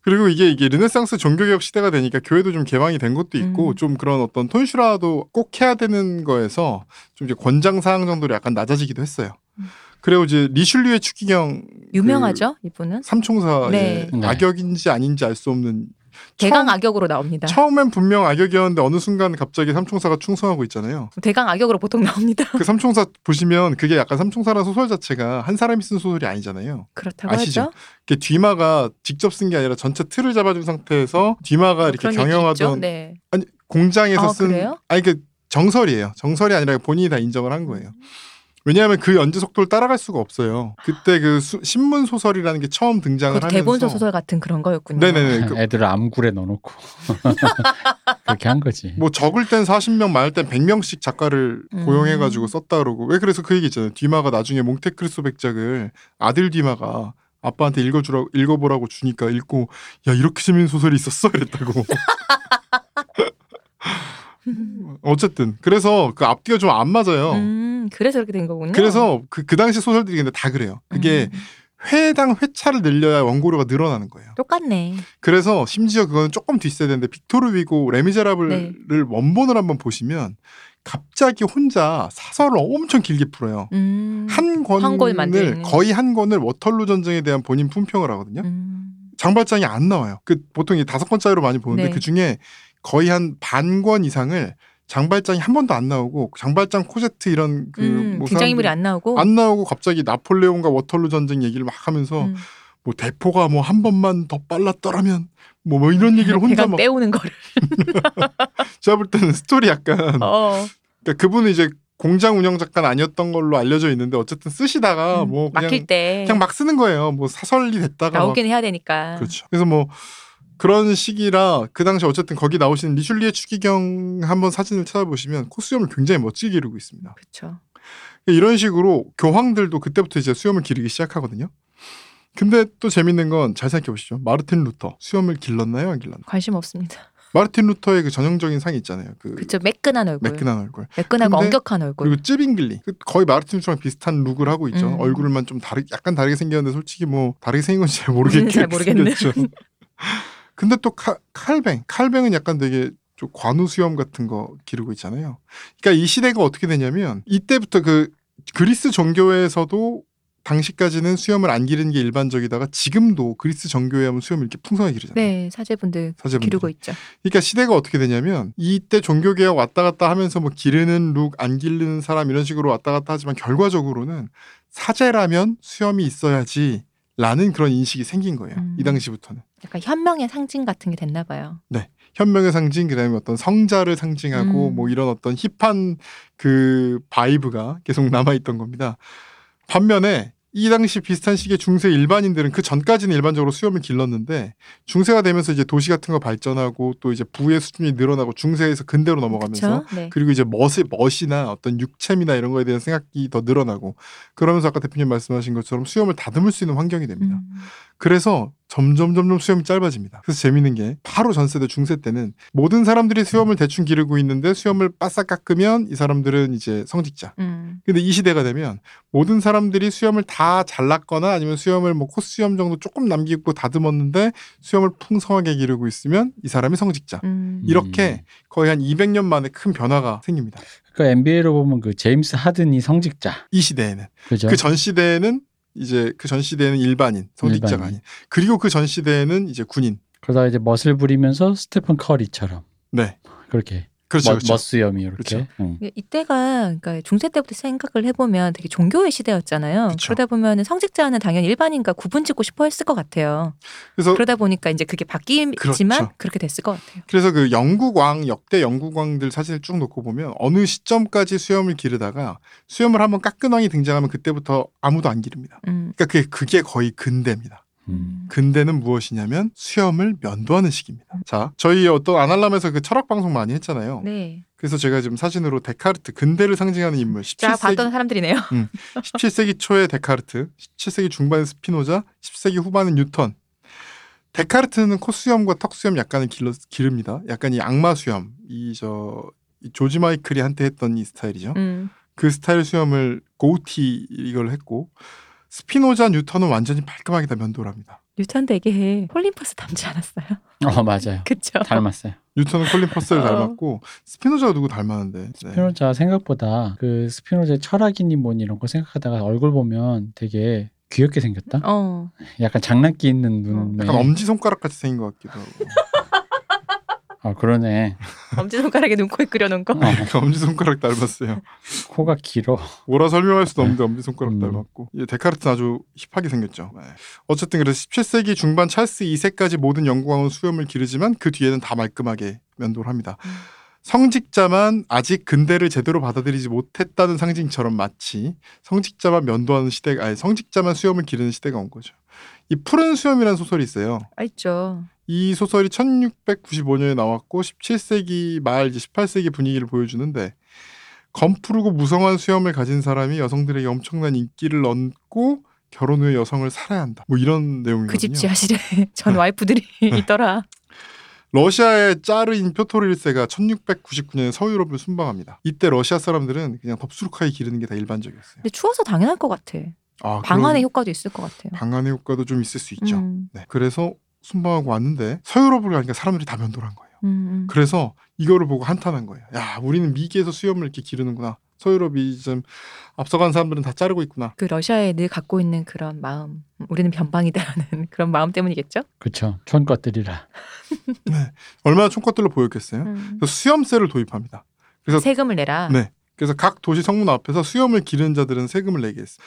그리고 이게 이게 르네상스 종교개혁 시대가 되니까 교회도 좀 개방이 된 것도 있고 음. 좀 그런 어떤 tonsura도 꼭 해야 되는 거에서 좀 이제 권장 사항 정도로 약간 낮아지기도 했어요. 음. 그리고 이제 리슐리의 추기경 유명하죠, 이분은. 그 삼총사의 네. 네. 악역인지 아닌지 알 수 없는 대강 처음- 악역으로 나옵니다. 처음엔 분명 악역이었는데 어느 순간 갑자기 삼총사가 충성하고 있잖아요. 대강 악역으로 보통 나옵니다. 그 삼총사 보시면 그게 약간 삼총사라는 소설 자체가 한 사람이 쓴 소설이 아니잖아요. 그렇다고 아시죠? 하죠. 그게 뒤마가 직접 쓴 게 아니라 전체 틀을 잡아준 상태에서 뒤마가 이렇게 얘기 있죠. 경영하던 네. 아니 공장에서 아, 쓴 그래요? 아니 그 정설이에요. 정설이 아니라 본인이 다 인정을 한 거예요. 왜냐하면 그 연재 속도를 따라갈 수가 없어요. 그때 그 수- 신문 소설이라는 게 처음 등장을 하면서 대본서 소설 같은 그런 거였군요. 네네네. 그 [LAUGHS] 애들을 암굴에 넣어놓고 [LAUGHS] 그렇게 한 거지. 뭐 적을 땐 40명, 많을 땐 100명씩 작가를 음. 고용해가지고 썼다 그러고 왜 그래서 그 얘기 있잖아요. 뒤마가 나중에 몽테크리스토 백작을 아들 뒤마가 아빠한테 읽어주라 읽어보라고 주니까 읽고 야 이렇게 재밌는 소설이 있었어 그랬다고. [LAUGHS] 어쨌든 그래서 그 앞뒤가 좀 안 맞아요. 음, 그래서 그렇게 된 거군요. 그래서 그, 그 당시 소설들이 근데 다 그래요. 그게 음, 회당 회차를 늘려야 원고료가 늘어나는 거예요. 똑같네. 그래서 심지어 그거는 조금 뒷세대인데 빅토르 위고 레미제라블을 네. 원본을 한번 보시면 갑자기 혼자 사설을 엄청 길게 풀어요. 음, 한한 권을 만드는. 거의 한 권을 워털루 전쟁에 대한 본인 품평을 하거든요. 음, 장발장이 안 나와요. 그 보통 이 다섯 권짜리로 많이 보는데 네. 그 중에 거의 한 반권 이상을 장발장이 한 번도 안 나오고 장발장 코제트 이런 그 음, 뭐 등장인물이 안 나오고 안 나오고 갑자기 나폴레옹과 워털루 전쟁 얘기를 막 하면서 음. 뭐 대포가 뭐 한 번만 더 빨랐더라면 뭐, 뭐 이런 얘기를 [LAUGHS] 혼자 막 때우는 거를. [LAUGHS] 제가 볼 때는 스토리 약간 [LAUGHS] 어. 그러니까 그분은 이제 공장 운영 작가는 아니었던 걸로 알려져 있는데 어쨌든 쓰시다가 음, 뭐 그냥 막힐 때 그냥 막 쓰는 거예요. 뭐 사설이 됐다가 막 나오긴 해야 되니까. 그렇죠. 그래서 뭐 그런 시기라 그 당시 어쨌든 거기 나오시는 리슐리외 추기경 한번 사진을 찾아보시면 코 수염을 굉장히 멋지게 기르고 있습니다. 그렇죠. 이런 식으로 교황들도 그때부터 이제 수염을 기르기 시작하거든요. 근데 또 재밌는 건 잘 생각해 보시죠. 마르틴 루터 수염을 길렀나요, 안 길렀나요? 관심 없습니다. 마르틴 루터의 그 전형적인 상이 있잖아요. 그 그쵸 매끈한 얼굴. 매끈한 얼굴. 매끈하고 엄격한 얼굴. 그리고 쯔빙글리. 그 거의 마르틴 루터랑 비슷한 look을 하고 있죠. 음. 얼굴만 좀 다르 약간 다르게 생겼는데 솔직히 뭐 다르게 생긴 건지 잘 모르겠게 잘 모르겠네. 생겼죠. [LAUGHS] 근데 또 칼, 칼뱅. 칼뱅은 약간 되게 좀 관우 수염 같은 거 기르고 있잖아요. 그러니까 이 시대가 어떻게 되냐면 이때부터 그 그리스 정교회에서도 당시까지는 수염을 안 기르는 게 일반적이다가 지금도 그리스 정교회 하면 수염을 이렇게 풍성하게 기르잖아요. 네 사제분들 사제분들이. 기르고 있죠. 그러니까 시대가 어떻게 되냐면 이때 종교개혁 왔다 갔다 하면서 뭐 기르는 룩 안 기르는 사람 이런 식으로 왔다 갔다 하지만 결과적으로는 사제라면 수염이 있어야지 라는 그런 인식이 생긴 거예요. 음. 이 당시부터는. 약간 현명의 상징 같은 게 됐나 봐요. 현명의 상징 그 다음에 어떤 성자를 상징하고 음. 뭐 이런 어떤 hip한 그 vibe가 계속 남아 있던 겁니다. 반면에 이 당시 비슷한 시기에 중세 일반인들은 그 전까지는 일반적으로 수염을 길렀는데 중세가 되면서 이제 도시 같은 거 발전하고 또 이제 부의 수준이 늘어나고 중세에서 근대로 넘어가면서. 네. 그리고 이제 멋이 멋이나 어떤 육체미나 이런 거에 대한 생각이 더 늘어나고 그러면서 아까 대표님 말씀하신 것처럼 수염을 다듬을 수 있는 환경이 됩니다. 음. 그래서 점점 점점 수염이 짧아집니다. 그래서 재밌는 게 바로 전세대 중세 때는 모든 사람들이 수염을 대충 기르고 있는데 수염을 바싹 깎으면 이 사람들은 이제 성직자. 음. 근데 이 시대가 되면 모든 사람들이 수염을 다 잘랐거나 아니면 수염을 뭐 콧수염 정도 조금 남기고 다듬었는데 수염을 풍성하게 기르고 있으면 이 사람이 성직자. 음. 이렇게 거의 한 200년 만에 큰 변화가 생깁니다. 그러니까 NBA로 보면 그 제임스 하든이 성직자. 이 시대에는 그죠? 그전 시대에는 이제 그 전 시대에는 일반인 성직자가 일반인. 아닌 그리고 그 전 시대에는 이제 군인. 그러다 이제 멋을 부리면서 스테픈 커리처럼 네, 그렇게 그렇죠, 멋, 그렇죠. 멋수염이 이렇게. 그렇죠. 응. 이게 이때가 그러니까 중세 때부터 생각을 해보면 되게 종교의 시대였잖아요. 그쵸. 그러다 보면 성직자는 당연히 일반인과 구분짓고 싶어 했을 것 같아요. 그래서 그러다 보니까 이제 그게 바뀌지만 그렇죠. 그렇게 됐을 것 같아요. 그래서 그 영국 왕 역대 영국 왕들 사진을 쭉 놓고 보면 어느 시점까지 수염을 기르다가 수염을 한번 깎은 왕이 등장하면 그때부터 아무도 안 기릅니다. 음. 그러니까 그게, 그게 거의 근대입니다. 음. 근대는 무엇이냐면 수염을 면도하는 시기입니다. 자, 저희 어떤 아날람에서 그 철학 방송 많이 했잖아요. 네. 그래서 제가 지금 사진으로 데카르트 근대를 상징하는 인물 쫙 17세기 봤던 사람들이네요. [LAUGHS] 17세기 초에 데카르트, 17세기 중반에 스피노자, 17세기 후반에 뉴턴. 데카르트는 콧수염과 턱수염 약간을 길러, 기릅니다. 약간 이 악마 수염, 이 저 조지 마이클이 한때 했던 이 스타일이죠. 음. 그 스타일 수염을 goatee 이걸 했고 스피노자, 뉴턴은 완전히 깔끔하게 다 면도를 합니다. 뉴턴 되게 콜린 퍼스 닮지 않았어요? 어 맞아요. [LAUGHS] 그쵸? 닮았어요. 뉴턴은 콜린 퍼스를 어. 닮았고 스피노자가 누구 닮았는데? 네. 스피노자 생각보다 그 스피노자의 철학이니 뭐니 이런 거 생각하다가 얼굴 보면 되게 귀엽게 생겼다. 어. 약간 장난기 있는 눈에. 약간 엄지 손가락 같이 생긴 것 같기도 하고. [LAUGHS] 아 그러네. [LAUGHS] 엄지손가락에 눈코입 그려놓은 거? 어, [LAUGHS] 엄지 손가락 닮았어요. 코가 길어. 뭐라 설명할 수도 없는데 엄지 손가락 음. 닮았고 이 데카르트는 아주 힙하게 생겼죠. 네. 어쨌든 그래서 17세기 중반 찰스 2세까지 모든 영국왕은 수염을 기르지만 그 뒤에는 다 말끔하게 면도를 합니다. 음. 성직자만 아직 근대를 제대로 받아들이지 못했다는 상징처럼 마치 성직자만 면도하는 시대가 아니 성직자만 수염을 기르는 시대가 온 거죠. 이 푸른 수염이라는 소설이 있어요. 아, 있죠. 이 소설이 1695년에 나왔고 17세기 말 이제 18세기 분위기를 보여주는데 검푸르고 무성한 수염을 가진 사람이 여성들에게 엄청난 인기를 얻고 결혼 후에 여성을 살아야 한다. 뭐 이런 내용이거든요. 그 집 지하실에 [LAUGHS] 전 와이프들이 [LAUGHS] 있더라. 러시아의 짜르인 표토르 1세가 1699년에 서유럽을 순방합니다. 이때 러시아 사람들은 그냥 덥수룩하게 기르는 게 다 일반적이었어요. 근데 추워서 당연할 것 같아. 아, 방안의 효과도 있을 것 같아요. 방안의 효과도 좀 있을 수 있죠. 음, 네. 그래서 순방하고 왔는데 서유럽을 가니까 사람들이 다 면도를 한 거예요. 음, 음. 그래서 이거를 보고 한탄한 거예요. 야, 우리는 미개에서 수염을 이렇게 기르는구나. 서유럽이 좀 앞서간 사람들은 다 자르고 있구나. 그 러시아에 늘 갖고 있는 그런 마음, 우리는 변방이다라는 [LAUGHS] 그런 마음 때문이겠죠? 그쵸. 촌 것들이라. [LAUGHS] 얼마나 총것들로 보였겠어요. 음. 그래서 수염세를 도입합니다. 그래서 세금을 내라. 네. 그래서 각 도시 성문 앞에서 수염을 기른 자들은 세금을 내게 했어.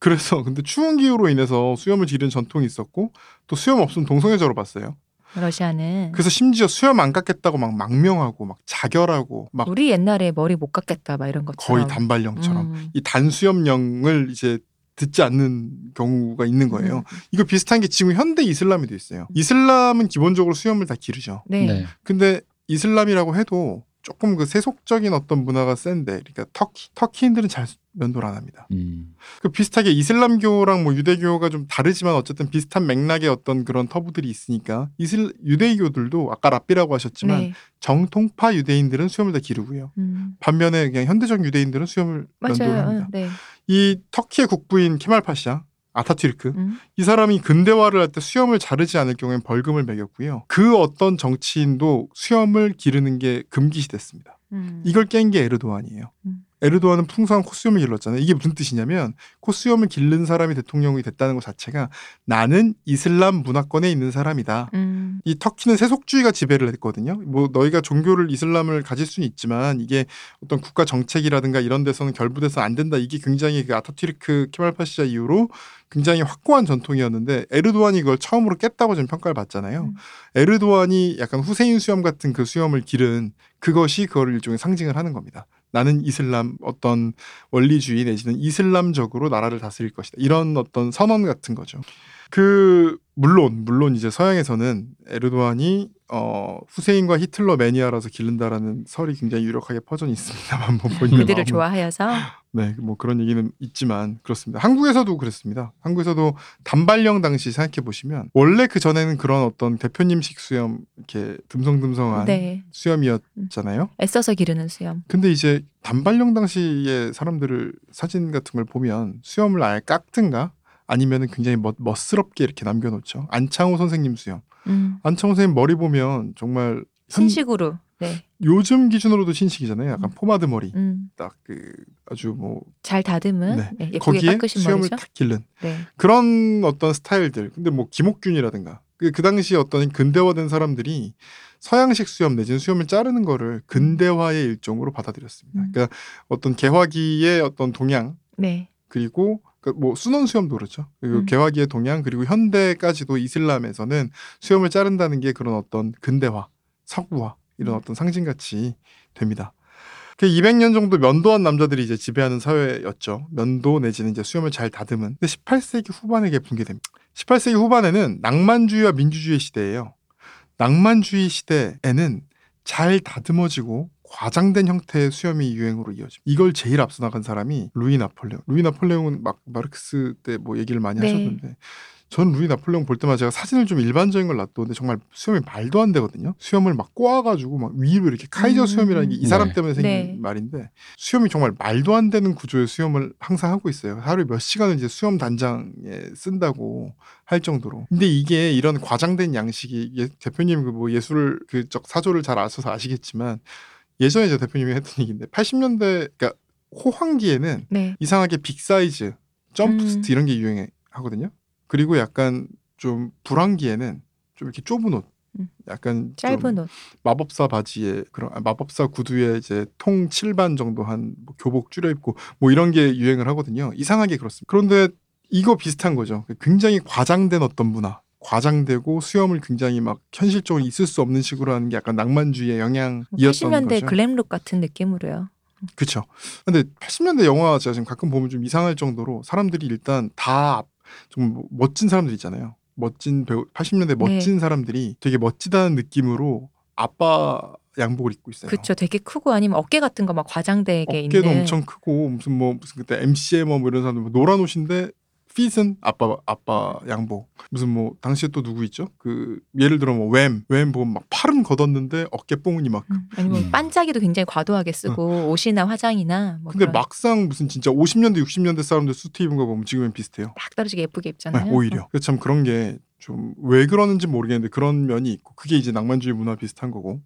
그래서 [LAUGHS] 근데 추운 기후로 인해서 수염을 기르는 전통이 있었고 또 수염 없으면 동성애자로 봤어요. 러시아는 그래서 심지어 수염 안 깎겠다고 막 망명하고 막 자결하고 막 우리 옛날에 머리 못 깎겠다 막 이런 것처럼 거의 단발령처럼 음. 이 단수염령을 이제 듣지 않는 경우가 있는 거예요. 음. 이거 비슷한 게 지금 현대 이슬람에도 있어요. 이슬람은 기본적으로 수염을 다 기르죠. 네. 네. 근데 이슬람이라고 해도 조금 그 세속적인 어떤 문화가 센데, 그러니까 터키 터키인들은 잘 면도를 안 합니다. 음. 그 비슷하게 이슬람교랑 뭐 유대교가 좀 다르지만 어쨌든 비슷한 맥락의 어떤 그런 터부들이 있으니까 이슬 유대교들도 아까 랍비라고 하셨지만 네. 정통파 유대인들은 수염을 다 기르고요. 음. 반면에 그냥 현대적 유대인들은 수염을 면도를. 합니다. 응, 네. 이 터키의 국부인 케말 파샤 아타튀르크 음. 이 사람이 근대화를 할 때 수염을 자르지 않을 경우엔 벌금을 매겼고요. 그 어떤 정치인도 수염을 기르는 게 금기시됐습니다. 음. 이걸 깬 게 에르도안이에요. 음. 에르도안은 풍성한 콧수염을 길렀잖아요. 이게 무슨 뜻이냐면 콧수염을 기른 사람이 대통령이 됐다는 것 자체가 나는 이슬람 문화권에 있는 사람이다. 음. 이 터키는 세속주의가 지배를 했거든요. 뭐 너희가 종교를 이슬람을 가질 수는 있지만 이게 어떤 국가 정책이라든가 이런 데서는 결부돼서 안 된다. 이게 굉장히 그 아타튀르크 케말 파시아 이후로 굉장히 확고한 전통이었는데 에르도안이 그걸 처음으로 깼다고 지금 평가를 받잖아요. 음. 에르도안이 약간 후세인 수염 같은 그 수염을 기른 그것이 그걸 일종의 상징을 하는 겁니다. 나는 이슬람 어떤 원리주의 내지는 이슬람적으로 나라를 다스릴 것이다. 이런 어떤 선언 같은 거죠. 그 물론 물론 이제 서양에서는 에르도안이 어 후세인과 히틀러 매니아라서 기른다라는 설이 굉장히 유력하게 퍼져 있습니다만 뭐 본인의 그들을 좋아하여서 네, 뭐 그런 얘기는 있지만 그렇습니다. 한국에서도 그랬습니다. 한국에서도 단발령 당시 생각해 보시면 원래 그 전에는 그런 어떤 대표님식 수염 이렇게 듬성듬성한 네. 수염이었잖아요. 애써서 기르는 수염. 근데 이제 단발령 당시의 사람들을 사진 같은 걸 보면 수염을 아예 깎든가 아니면은 굉장히 멋, 멋스럽게 이렇게 남겨놓죠. 안창호 선생님 수염. 음. 안창호 선생님 머리 보면 정말 현- 신식으로. 네. 요즘 기준으로도 신식이잖아요. 약간 음. 포마드 머리. 음. 딱그 아주 뭐 잘 다듬은 네. 네, 거기에 수염을 머리죠. 탁 기른 네. 그런 어떤 스타일들. 근데 뭐 김옥균이라든가 그, 그 당시 어떤 근대화된 사람들이 서양식 수염 내지는 수염을 자르는 거를 근대화의 일종으로 받아들였습니다. 음. 그러니까 어떤 개화기의 어떤 동양 네. 그리고 그뭐 순원 수염도 그렇죠. 그리고 음. 개화기의 동양 그리고 현대까지도 이슬람에서는 수염을 자른다는 게 그런 어떤 근대화, 서구화 이런 음. 어떤 상징같이 됩니다. 그 200년 정도 면도한 남자들이 이제 지배하는 사회였죠. 면도 내지는 이제 수염을 잘 다듬은. 근데 18세기 후반에 붕괴됩니다. 18세기 후반에는 낭만주의와 민주주의 시대예요. 낭만주의 시대에는 잘 다듬어지고 과장된 형태의 수염이 유행으로 이어집니다. 이걸 제일 앞서 나간 사람이 루이 나폴레옹. 루이 나폴레옹은 막 마르크스 때 뭐 얘기를 많이 네. 하셨는데 전 루이 나폴레옹 볼 때마다 제가 사진을 좀 일반적인 걸 놔두는데 정말 수염이 말도 안 되거든요. 수염을 막 꼬아가지고 막 위로 이렇게 카이저 음. 수염이라는 게 이 사람 네. 때문에 생긴 네. 말인데 수염이 정말 말도 안 되는 구조의 수염을 항상 하고 있어요. 하루에 몇 시간을 이제 수염 단장에 쓴다고 할 정도로. 근데 이게 이런 과장된 양식이 예, 대표님 그 뭐 예술 그적 사조를 잘 아셔서 아시겠지만 예전에 저 대표님이 했던 얘기인데 80년대 그러니까 호황기에는 네. 이상하게 big size, jumpsuit 음. 이런 게 유행하거든요. 그리고 약간 좀 불황기에는 좀 이렇게 좁은 옷, 음. 약간 좀 짧은 옷. 마법사 바지에 그런 아, 마법사 구두에 이제 통 칠반 정도 한 뭐 교복 줄여 입고 뭐 이런 게 유행을 하거든요. 이상하게 그렇습니다. 그런데 이거 비슷한 거죠. 굉장히 과장된 어떤 문화. 과장되고 수염을 굉장히 막 현실적으로 있을 수 없는 식으로 하는 게 약간 낭만주의의 영향이었던 80년대 거죠. 글램룩 같은 느낌으로요. 그렇죠. 근데 80년대 영화 제가 지금 가끔 보면 좀 이상할 정도로 사람들이 일단 다 좀 멋진 사람들 있잖아요. 멋진 배우 80년대 멋진 네. 사람들이 되게 멋지다는 느낌으로 아빠 양복을 입고 있어요. 그렇죠. 되게 크고 아니면 어깨 같은 거 막 과장되게 어깨도 있는. 엄청 크고 무슨 뭐 무슨 그때 MCM 뭐 이런 사람들 뭐 노란 옷인데 핏은 아빠 아빠 양복 무슨 뭐 당시에 또 누구 있죠? 그 예를 들어 뭐웸웸 보면 막 팔은 걷었는데 어깨 뽕은 이만큼. 음, 아니면 음. 반짝이도 굉장히 과도하게 쓰고 옷이나 화장이나 뭐 근데 그런 막상 무슨 진짜 50년대 60년대 사람들 수트 입은 거 보면 지금은 비슷해요. 딱 떨어지게 예쁘게 네, 입잖아요. 오히려. 그참 그런 게 좀 왜 그러는지 모르겠는데 그런 면이 있고 그게 이제 낭만주의 문화 비슷한 거고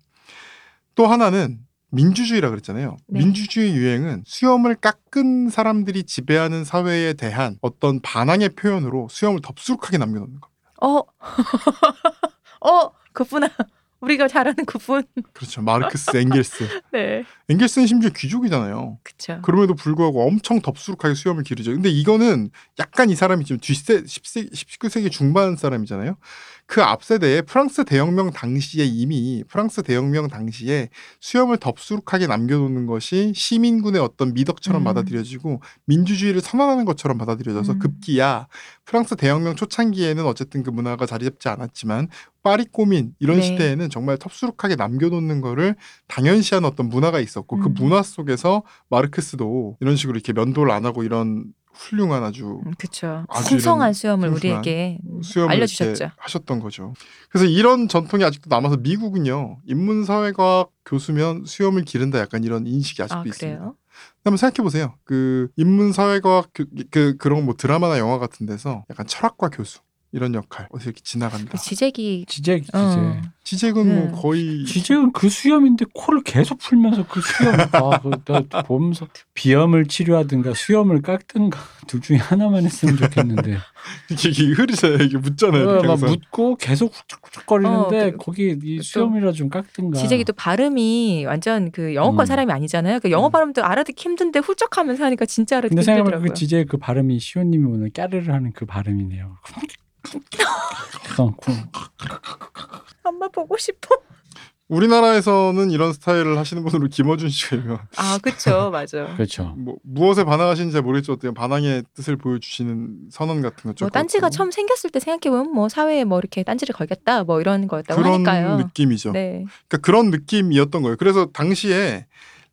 또 하나는 민주주의라 그랬잖아요. 네. 민주주의 유행은 수염을 깎은 사람들이 지배하는 사회에 대한 어떤 반항의 표현으로 수염을 덥수룩하게 남겨놓는 거. 어, [LAUGHS] 어, 그렇구나. 우리가 잘 아는 그분. 그렇죠. 마르크스, 앵겔스. [LAUGHS] 네. 앵겔스는 심지어 귀족이잖아요. 그쵸. 그럼에도 불구하고 엄청 덥수룩하게 수염을 기르죠. 근데 이거는 약간 이 사람이 지금 뒷세 10세, 19세기 중반 사람이잖아요. 그 앞세대에 프랑스 대혁명 당시에 이미 프랑스 대혁명 당시에 수염을 덥수룩하게 남겨놓는 것이 시민군의 어떤 미덕처럼 음. 받아들여지고 민주주의를 선언하는 것처럼 받아들여져서 음. 급기야 프랑스 대혁명 초창기에는 어쨌든 그 문화가 자리 잡지 않았지만 파리 꼬민 이런 네. 시대에는 정말 덥수룩하게 남겨놓는 거를 당연시하는 어떤 문화가 있었고 그 음. 문화 속에서 마르크스도 이런 식으로 이렇게 면도를 안 하고 이런 훌륭한 아주. 아주 풍성한 수염을 우리에게 수염을 알려주셨죠. 하셨던 거죠. 그래서 이런 전통이 아직도 남아서 미국은요 인문사회과학 교수면 수염을 기른다 약간 이런 인식이 아직도 아 있습니다. 한번 생각해 보세요. 그 인문사회과학 교, 그 그런 뭐 드라마나 영화 같은 데서 약간 철학과 교수 이런 역할 어디서 이렇게 지나간다. 그 지재기. 지잭 지잭. 어. 지잭은 네. 뭐 거의 지잭은 그 수염인데 코를 계속 풀면서 그 수염을 다 [LAUGHS] 그, 나 보면서 비염을 치료하든가 수염을 깎든가 둘 중에 하나만 했으면 좋겠는데 [LAUGHS] 이게, 이게 흐르잖아요. 이게 묻잖아요. 어, 막. 묻고 계속 훌쩍훌쩍거리는데 어, 그- 거기 이또 수염이라 좀 깎든가 지재기도 발음이 완전 그 영어과 음. 사람이 아니잖아요. 그 영어 음. 발음도 알아듣기 힘든데 훌쩍하면서 하니까 진짜 알아듣기 근데 생각해보면 힘들더라고요. 그 지제 그 발음이 시호님이 오늘 까르르 하는 그 발음이네요. 그러니까 엄마 보고 싶어. 우리나라에서는 이런 스타일을 하시는 분으로 김어준 씨가 유명. [LAUGHS] 아 그쵸 맞아. 그렇죠. 뭐 무엇에 반항하시는지 잘 모르겠죠. 어떻게 반항의 뜻을 보여주시는 선언 같은 것. 뭐 딴지가 처음 생겼을 때 생각해 보면 뭐 사회에 뭐 이렇게 딴지를 걸겠다 뭐 이런 거였다고 그런 하니까요. 느낌이죠. 네. 그러니까 그런 느낌이었던 거예요. 그래서 당시에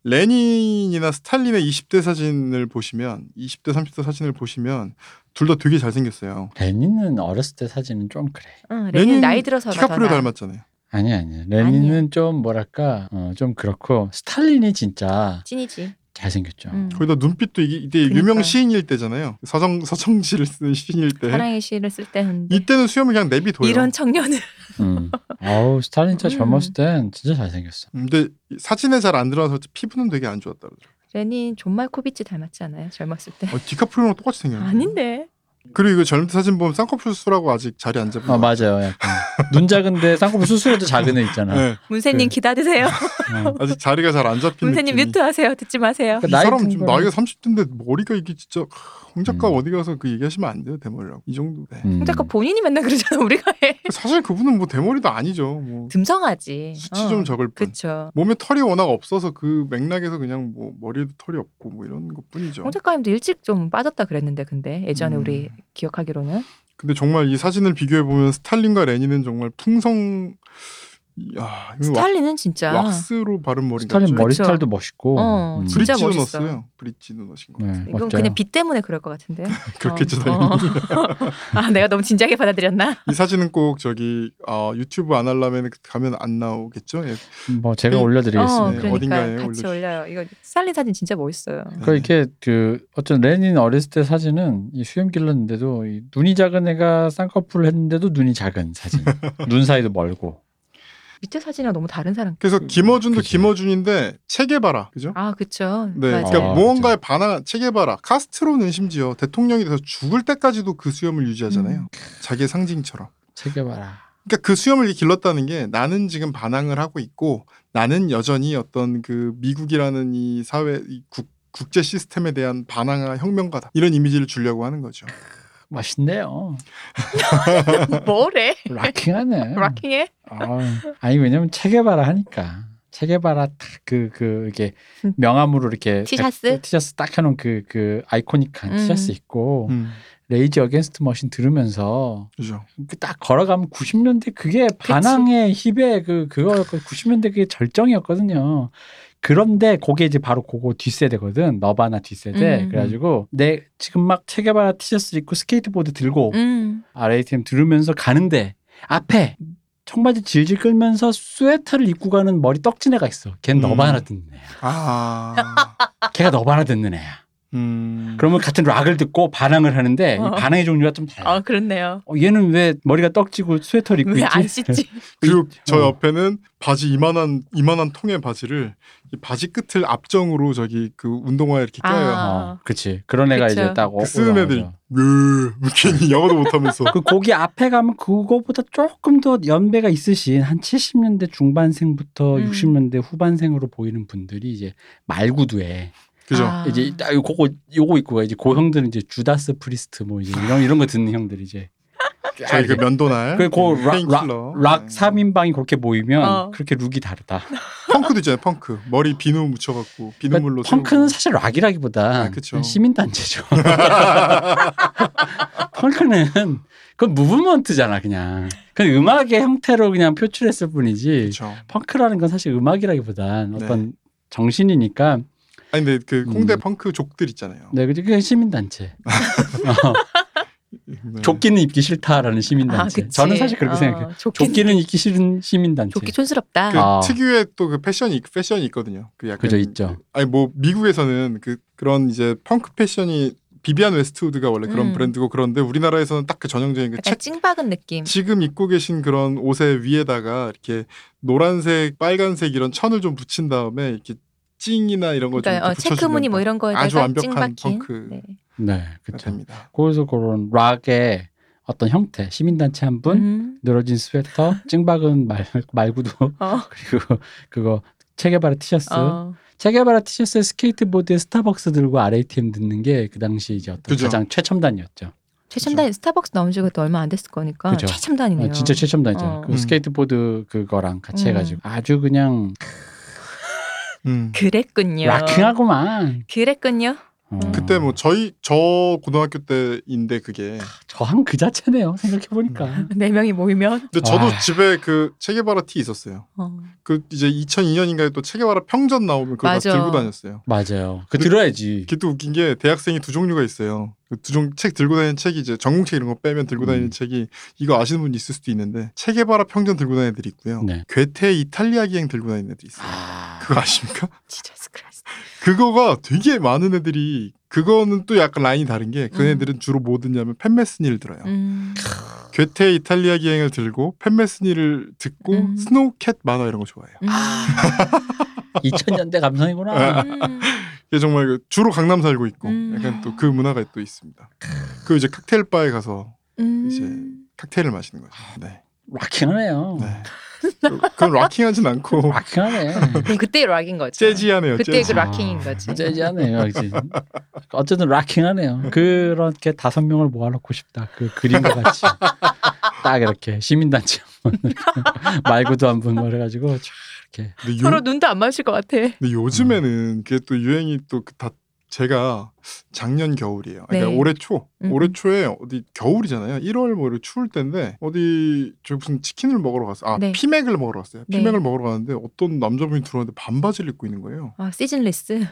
레닌이나 스탈린의 20대 사진을 보시면 20대 30대 사진을 보시면 둘 다 되게 잘생겼어요. 레닌은 어렸을 때 사진은 좀 그래. 응, 레닌 나이 들어서가 더 디카프리오 나. 닮았잖아요. 아니 아니. 레닌은 좀 뭐랄까 어, 좀 그렇고 스탈린이 진짜 찐이지. 잘생겼죠. 음. 거기다 눈빛도 이게 이때 그러니까요. 유명 시인일 때잖아요. 서정 서정시를 쓰는 시인일 때. 사랑의 시를 쓸 때는 이때는 수염을 그냥 내비둬요. 이런 청년을 음. 아우 스탈린 진짜 음. 젊었을 땐 진짜 잘생겼어. 근데 사진에 잘 안 들어가서 피부는 되게 안 좋았다 그러더라고요. 레닌 존 말코비치 닮았지 않아요? 젊었을 때. 어, 디카프리오랑 똑같이 생겼는데. 아닌데. 그리고 이거 젊을 때 사진 보면 쌍꺼풀 수술하고 아직 자리 안 잡은 아거 맞아요. 약간 눈 작은데 쌍꺼풀 수술해도 작은 애 있잖아. 네. 문세님 그- 기다리세요. 어. [LAUGHS] 아직 자리가 잘 안 잡힌 문세님 느낌이. 뮤트하세요. 듣지 마세요. 그이 나이 사람 든 지금 거는- 나이가 30대인데 머리가 이게 진짜 홍 작가 음. 어디 가서 그 얘기하시면 안 돼요 대머리라고 이 정도. 네. 음. 홍 작가 본인이 맨날 그러잖아. 우리가 해. 사실 그분은 뭐 대머리도 아니죠. 뭐 듬성하지. 수치 어, 좀 적을 뿐. 그쵸. 몸에 털이 워낙 없어서 그 맥락에서 그냥 뭐 머리에도 털이 없고 뭐 이런 것뿐이죠. 홍 작가님도 일찍 좀 빠졌다 그랬는데 근데 예전에 음. 우리 기억하기로는 근데 정말 이 사진을 비교해 보면 스탈린과 레닌은 정말 풍성. 야, 이거 스탈린은 진짜 왁, 왁스로 바른 머리 스탈린 같죠. 머리. 스타일도 멋있고. 어, 음. 진짜 브릿지도 멋있어. 넣었어요. 브릿지도 넣으신 거. 네, 이건 멋져요. 그냥 빛 때문에 그럴 것 같은데요. [LAUGHS] 그렇겠죠 어, 당연히. 어. [LAUGHS] 아 내가 너무 진지하게 받아들였나? [LAUGHS] 이 사진은 꼭 저기 어, 유튜브 안 하려면 가면 안 나오겠죠? 예. 뭐 제가 네. 올려드리겠습니다. 어, 네, 그러니까 어딘가에 같이. 올려요. 이거 스탈린 사진 진짜 멋있어요. 그 이렇게 그 어쩐 레닌 어렸을 때 사진은 이 수염 길렀는데도 이 눈이 작은 애가 쌍꺼풀을 했는데도 눈이 작은 사진. 눈 사이도 멀고. 밑에 사진이랑 너무 다른 사람. 그래서 김어준도 그치. 김어준인데 체게바라 그죠? 아 그쵸. 네, 맞아요. 그러니까 아, 무언가에 반항 체게바라 카스트로는 심지어 대통령이 돼서 죽을 때까지도 그 수염을 유지하잖아요. 음. 자기의 상징처럼. 챙겨봐라. 그러니까 그 수염을 길렀다는 게 나는 지금 반항을 하고 있고 나는 여전히 어떤 그 미국이라는 이 사회 이 국, 국제 시스템에 대한 반항과 혁명가다 이런 이미지를 주려고 하는 거죠. 멋있네요. [LAUGHS] 뭐래? rocking하네. rocking해? 아, 아니 왜냐면 체 게바라 하니까 체 게바라 딱그그 이게 음. 명함으로 이렇게 티셔츠? 티셔츠 딱 해놓은 그그 아이코닉한 음. 티셔츠 입고 음, Rage Against Machine 들으면서 그죠. 그딱 걸어가면 90년대 그게 반항의 hip의 그 그거 90년대 그게 절정이었거든요. 그런데 그게 이제 바로 그거 뒷세대거든. Nirvana 뒷세대. 음. 그래가지고 내 지금 막 체 게바라 티셔츠 입고 스케이트보드 들고 음. RATM 들으면서 가는데 앞에 청바지 질질 끌면서 스웨터를 입고 가는 머리 떡진 애가 있어. 걘 음. Nirvana 듣는 애야. 아, 걔가 Nirvana 듣는 애야. 음. 그러면 같은 락을 듣고 반항을 하는데 어. 이 반항의 종류가 좀 달라. 아 그렇네요. 어, 얘는 왜 머리가 떡지고 스웨터를 입고 왜 있지? 안 씻지? [LAUGHS] 그리고 저 어. 옆에는 바지 이만한 이만한 통의 바지를 이 바지 끝을 압정으로 저기 그 운동화에 이렇게 껴요. 아. 어, 그치. 그런 애가 그쵸. 이제 딱 그 쓰는. 으 이렇게 [LAUGHS] 영어도 못하면서 그 거기 앞에 가면 그거보다 조금 더 연배가 있으신 한 70년대 중반생부터 음. 60년대 후반생으로 보이는 분들이 이제 말구두에 그죠? 아. 이제 딱 요거 요거 입고 가 이제 그 형들은 이제 주다스 프리스트 뭐 이제 이런 이런 거 듣는 형들이 이제 저희 그 면도날 그, 그 락, 락, Painkiller. 락 네. 3인방이 그렇게 모이면 어. 그렇게 룩이 다르다. 펑크도 있잖아요 펑크 머리 비누 묻혀 갖고 비누물로 그러니까 펑크는. 사실 락이라기보다 아, 그쵸. 시민 단체죠. [LAUGHS] 펑크는 그건 무브먼트잖아 그냥. 그냥 음악의 형태로 그냥 표출했을 뿐이지. 그렇죠. 펑크라는 건 사실 음악이라기보단 네. 어떤 정신이니까. 아니 근데 그 홍대 음. 펑크 족들 있잖아요. 네, 그게 그게 시민단체. [LAUGHS] 어, 네. [LAUGHS] 조끼는 입기 싫다라는 아, 시민단체. 그치. 저는 사실 그렇게 어, 생각해요. 조끼, 조끼 는 입기 싫은 시민단체. 조끼 촌스럽다. 그 아. 특유의 또 그 패션이 패션이 있거든요. 그 약간 그죠, 있죠. 아니 뭐 미국에서는 그 그런 이제 펑크 패션이 비비안 웨스트우드가 원래 그런 음. 브랜드고 그런데 우리나라에서는 딱 그 전형적인 그 약간 책 찡박은 느낌. 지금 입고 계신 그런 옷의 위에다가 이렇게 노란색, 빨간색 이런 천을 좀 붙인 다음에 이렇게 찡이나 이런 거좀 그러니까 어, 체크무늬 뭐 이런 거에다가 아주 완벽한 찡박힌. 펑크. 네. 네, 그렇죠. 거기서 그런 락의 어떤 형태, 시민단체 한 분, 음. 늘어진 스웨터, [LAUGHS] 찡박은 말 말구두, 어. 그리고 그거 체게바라 티셔츠. 어. 체게바라 티셔츠에 스케이트보드에 스타벅스 들고 RATM 듣는 게 그 당시 이제 어떤 그죠. 가장 최첨단이었죠. 최첨단 스타벅스 나온 지가 또 얼마 안 됐을 거니까 그죠. 최첨단이네요. 어, 진짜 최첨단이죠. 어. 그 음. 스케이트보드 그거랑 같이 음. 해가지고 아주 그냥 음. 그랬군요. rocking하구만. 그랬군요. 어. 그때 뭐 저희 저 고등학교 때인데 그게 저한 그 자체네요. 생각해 보니까. 네 명이 모이면 근데 저도 아. 집에 그 체게바라 티 있었어요. 어. 그 이제 2002년인가에 또 체게바라 평전 나오면 그걸 다 맞아. 들고 다녔어요. 맞아요. 그 들어야지. 이게 또 웃긴 게 대학생이 두 종류가 있어요. 그두종책 들고 다니는 책이 이제 전공책 이런 거 빼면 들고 다니는 음. 책이 이거 아시는 분 있을 수도 있는데 체게바라 평전 들고 다니는 애들이 있고요. 네. 괴테 이탈리아 기행 들고 다니는 애들이 있어요. 아. 그거 아십니까? [LAUGHS] Jesus Christ. 그거가 되게 많은 애들이 그거는 또 약간 라인이 다른 게그 음. 애들은 주로 뭐 듣냐면 팬메스니를 들어요. 음. [LAUGHS] 괴테 이탈리아 기행을 들고 팬메스니를 듣고 음. 스노우캣 만화 이런 거 좋아해요. 음. [LAUGHS] 2000년대 감성이구나. 음. 이게 정말 그 주로 강남 살고 있고 음. 약간 또 그 문화가 또 있습니다. 그 이제 칵테일 바에 가서 음. 이제 칵테일을 마시는 거죠. 네. 락킹하네요. 네. 그건 락킹하진 않고 락킹하네. 그럼 그때 락인 거죠. 재즈하네요. 그때 재즈. 그 락킹인 거지. 재즈하네요. 그치? 어쨌든 락킹하네요. 그렇게 다섯 명을 모아놓고 싶다. 그 그림과 같이 딱 이렇게 시민단체 한 분, [LAUGHS] 말구도 한 분 말해가지고 쫙 이렇게 서로 눈도 안 마실 것 같아. 근데 요즘에는 그게 또 유행이 또 다 제가 작년 겨울이에요. 그러니까 네. 올해 초, 음. 올해 초에 어디 겨울이잖아요. 1월 뭐 이렇게 추울 때인데 어디 저 무슨 치킨을 먹으러 갔어. 아 네. 피맥을 먹으러 갔어요. 네. 피맥을 먹으러 갔는데 어떤 남자분이 들어왔는데 반바지를 입고 있는 거예요. 아 seasonless.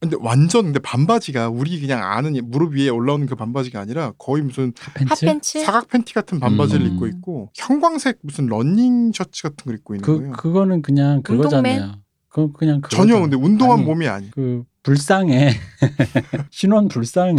근데 완전 근데 반바지가 우리 그냥 아는 무릎 위에 올라오는 그 반바지가 아니라 거의 무슨 핫팬츠. 사각 팬티 같은 반바지를 음. 입고 있고 형광색 무슨 러닝 셔츠 같은 걸 입고 있는 그 거예요. 그거는 그냥 그거잖아요. 그 그냥. 전혀 근데 운동한 아니, 몸이 아니. 그 불상의 신원 불상의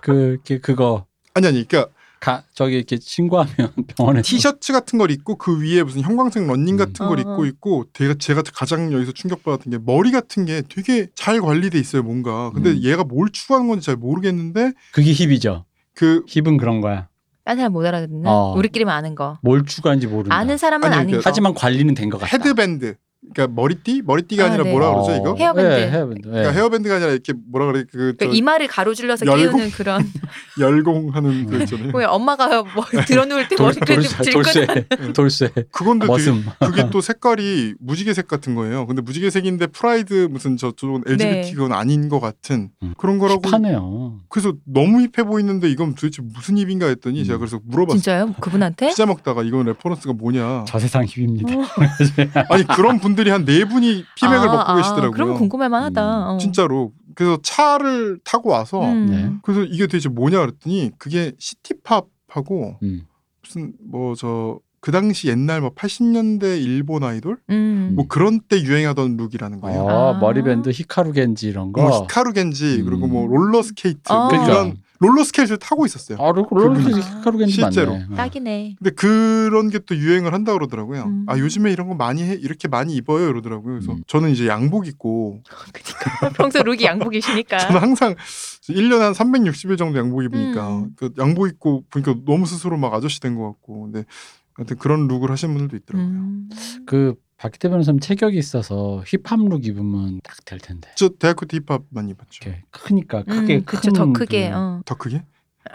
그 그- 그거 아니 아니 그러니까 가 저기 이렇게 신고하면 [LAUGHS] 병원에 티셔츠 같은 걸 입고 그 위에 무슨 형광색 러닝 같은 음. 걸 어, 입고 어. 있고 제가 제가 가장 여기서 충격받았던 게 머리 같은 게 되게 잘 관리돼 있어요 뭔가 근데 음. 얘가 뭘 추구하는 건지 잘 모르겠는데 그게 hip이죠. 그 hip은 그런 거야. 딴 사람 못 알아듣는. 어. 우리끼리만 아는 거. 뭘 추구하는지 모른다. 아는 사람은 아니, 아는 그러니까 거. 하지만 관리는 된 것 같다. 헤드밴드 그러니까 머리띠 머리띠가 아, 아, 니라 네. 뭐라 그러죠 어, 이거 헤어밴드. 네, 헤어밴드. 네. 그러니까 헤어밴드가 아니라 이렇게 뭐라 그래 그그저 이마를 가로질러서 열고? 끼우는 그런. [LAUGHS] 열공하는 그 있잖아요 왜 엄마가 뭐 드러누울 때 돌, 머리를 돌쇠. 돌쇠, 돌쇠, 그건데 되게. 그게 또 [LAUGHS] 색깔이 무지개색 같은 거예요. 근데 무지개색인데 pride 무슨 저쪽은 LGBT 네. 그건 아닌 것 같은 음. 그런 거라고. 힙하네요. 그래서 너무 힙해 보이는데 이건 도대체 무슨 hip인가 했더니 음. 제가 그래서 물어봤어요. 진짜요? 그분한테? 피자 먹다가 이건 reference가 뭐냐. 저 세상 hip입니다. 어. [LAUGHS] 아니 그런 분 들이 한 네 분이 피맥을 아, 먹고 아, 계시더라고요. 그럼 궁금할만하다. 음, 어. 진짜로. 그래서 차를 타고 와서 음. 네. 그래서 이게 도대체 뭐냐 그랬더니 그게 city pop하고 음. 무슨 뭐 저 그 당시 옛날 뭐 80년대 일본 아이돌 음. 뭐 그런 때 유행하던 룩이라는 거예요. 어, 아. 머리밴드 히카루 겐지 이런 거. 뭐 히카루 겐지 그리고 음. 뭐 롤러 스케이트 어. 그런 그러니까. 롤러 스케이트를 타고 있었어요. 아, 롤- 롤러 그분이. 겐지 히카루 겐지 실제로. 맞네. 어. 딱이네. 근데 그런 게 또 유행을 한다 그러더라고요. 음. 아 요즘에 이런 거 많이 해 이렇게 많이 입어요 이러더라고요. 그래서 음. 저는 이제 양복 입고 [LAUGHS] 그러니까 평소 룩이 양복이시니까. 저는 항상 1년에 한 360일 정도 양복 입으니까 음. 그 양복 입고 보니까 너무 스스로 막 아저씨 된 것 같고 근데 하여튼 그런 룩을 하시는 분들도 있더라고요. 음. 그 박기태 변호사님 체격이 있어서 힙합 룩 입으면 딱 될 텐데. 저 대학교 때 힙합만 입었죠. 이렇게 크니까 크게 음, 그쵸, 더 크게. 그, 어. 더 크게?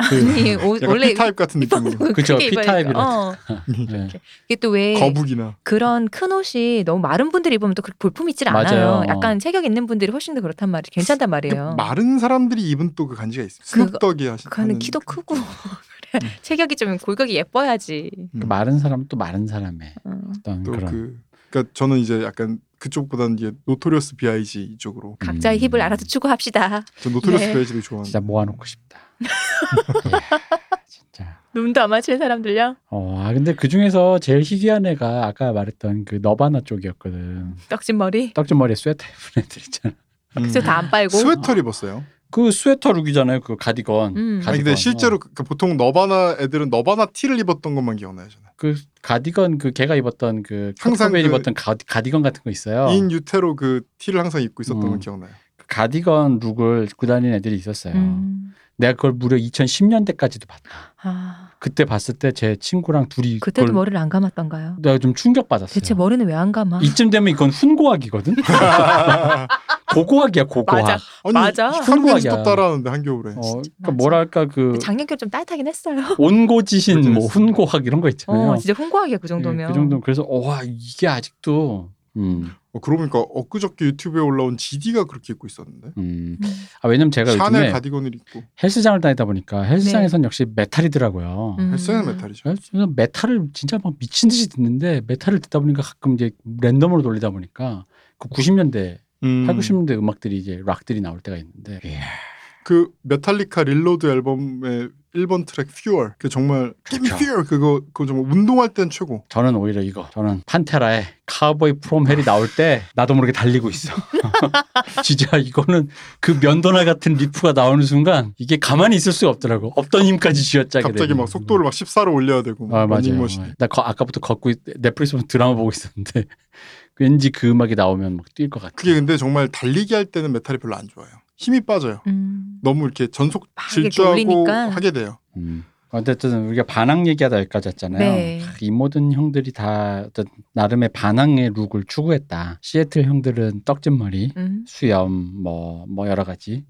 그, 아니, 오, 약간 원래 P 타입 같은 느낌으로 그쵸, 크게 P-타입이라. 어. [LAUGHS] 네. 이게 또 왜 그 후부나 그런 큰 옷이 너무 마른 분들이 입으면 또 그렇게 볼품 있질 맞아요. 않아요. 약간 체격 있는 분들이 훨씬 더 그렇단 말이 괜찮단 말이에요. 마른 사람들이 입은 또 그 간지가 있어요. 그거- 스눕독이 하신 그거는 키도 크고 [LAUGHS] 그래. 체격이 좀 골격이 예뻐야지. 그 마른 사람 또 마른 사람의 어. 어떤 그런 또그 그러니까 저는 이제 약간 그쪽보다는 이제 노토리어스 B.I.G 이쪽으로 각자의 음. hip을 알아서 추구합시다. 저 노토리어스 네. B.I.G를 좋아하는. 진짜 모아놓고 싶다. 이야, [LAUGHS] 진짜. 눈도 안 맞추는 사람들요. 어, 아 근데 그 중에서 제일 희귀한 애가 아까 말했던 그 너바나 쪽이었거든. 떡진 머리. 떡진 머리에 스웨터 입은 애들 있잖아. 그래서 다 안 빨고. 스웨터를 입었어요. 그 스웨터 룩이잖아요. 그 가디건. 음. 가디건. 아니 근데 실제로 어. 그- 그 보통 너바나 애들은 너바나 티를 입었던 것만 기억나요 저는. 그 가디건 그 걔가 입었던 그 항상 그... 그- 입었던 가디, 가디건 같은 거 있어요. In Utero 그 티를 항상 입고 있었던 음. 건 기억나요. 그 가디건 룩을 입고 다니는 애들이 있었어요. 음. 내가 그걸 무려 2010년대까지도 봤다. 아, 그때 봤을 때 제 친구랑 둘이 그때도 그걸 머리를 안 감았던가요? 내가 좀 충격 받았어요. 대체 머리는 왜 안 감아? 이쯤 되면 이건 훈고학이거든. [LAUGHS] 고고학이야 고고학. 맞아. 아니 맞아. 한국이야. 따라하는데 한겨울에. 어, 그러니까. 뭐랄까 그 작년께 좀 따뜻하긴 했어요. [LAUGHS] 온고지신 뭐. 훈고학 이런 거 있잖아요. 어, 진짜 홍보하기야 그 예, 정도면. 그 정도 그래서 어, 와 이게 아직도 음, 어, 그러고 보니까 엊그저께 유튜브에 올라온 GD가 그렇게 입고 있었는데. 음. 음. 아, 왜냐면 제가 샤넬 요즘에 가디건을 입고. 헬스장을 다니다 보니까 헬스장에선 역시 메탈이더라고요. 음. 헬스장은 메탈이죠. 그래서 메탈을 진짜 막 미친 듯이 듣는데 메탈을 듣다 보니까 가끔 이제 랜덤으로 돌리다 보니까 그 90년대, 음. 8, 90년대 음악들이 이제 락들이 나올 때가 있는데 이야, 그 메탈리카 Reload 앨범의 1번 트랙 Fuel. 그 정말. Fuel 그거 그거 정말 운동할 땐 최고. 저는 오히려 이거 저는 판테라의 Cowboys from Hell이 나올 때 나도 모르게 달리고 있어. [LAUGHS] 진짜 이거는 그 면도날 같은 리프가 나오는 순간 이게 가만히 있을 수가 없더라고. 없던 힘까지 쥐어짜게 갑자기 되는. 막 속도를 막 14로 올려야 되고. 아 맞아요. 나 거- 아까부터 걷고 있- 넷플릭스 드라마 보고 있었는데 [LAUGHS] 왠지 그 음악이 나오면 막 뛸 것 같아. 그게 근데 정말 달리기 할 때는 메탈이 별로 안 좋아요. 힘이 빠져요. 음. 너무 이렇게 전속 질주하고 올리니까. 하게 돼요. 음. 어쨌든 우리가 반항 얘기하다 여기까지 왔잖아요. 네. 이 모든 형들이 다 어떤 나름의 반항의 look을 추구했다. 시애틀 형들은 떡진 머리, 음. 수염, 뭐, 뭐 여러 가지.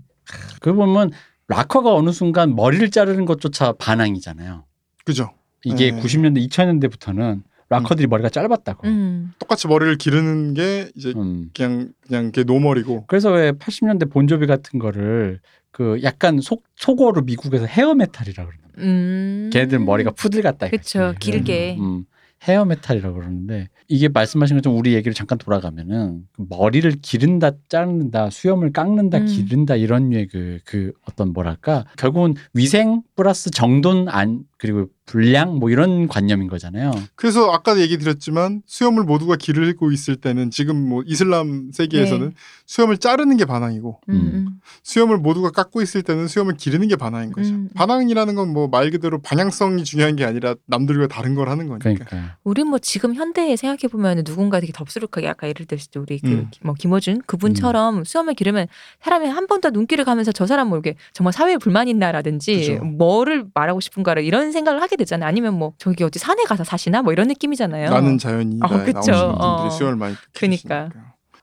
그 보면 락커가 어느 순간 머리를 자르는 것조차 반항이잖아요. 그죠? 이게 네. 90년대, 2000년대부터는 락커들이 머리가 짧았다고. 음. 똑같이 머리를 기르는 게 이제 음. 그냥 그냥 걔 normal이고 그래서 왜 80년대 본조비 같은 거를 그 약간 속, 속어로 미국에서 hair metal이라고 그러는 거예요. 음. 걔네들 머리가 푸들 같다. 그쵸, 이거지. 길게. 음, hair metal이라고 그러는데 이게 말씀하신 것처럼 우리 얘기를 잠깐 돌아가면은 그 머리를 기른다, 자른다, 수염을 깎는다, 음. 기른다 이런 류의 그, 그 어떤 뭐랄까 결국은 위생 플러스 정돈 안 그리고 불량 뭐 이런 관념인 거잖아요. 그래서 아까 얘기 드렸지만 수염을 모두가 기르고 있을 때는 지금 뭐 이슬람 세계에서는 네. 수염을 자르는 게 반항이고 음. 음. 수염을 모두가 깎고 있을 때는 수염을 기르는 게 반항인 거죠. 음. 반항이라는 건 뭐 말 그대로 방향성이 중요한 게 아니라 남들과 다른 걸 하는 거니까. 그러니까 우리 뭐 지금 현대에 생각해 보면 누군가 되게 덥수룩하게 아까 예를 들었을 때 우리 음. 그 뭐 김어준 그분처럼 수염을 기르면 사람이 한 번 더 눈길을 가면서 저 사람 모르게 정말 사회에 불만 있나라든지 그죠. 뭐를 말하고 싶은가를 이런 생각을 하게 되잖아요. 아니면 뭐 저기 어디 산에 가서 사시나 뭐 이런 느낌이잖아요. 나는 자연이다 어, 그쵸. 나오시는 분들이 어. 수염을 많이 그러니까.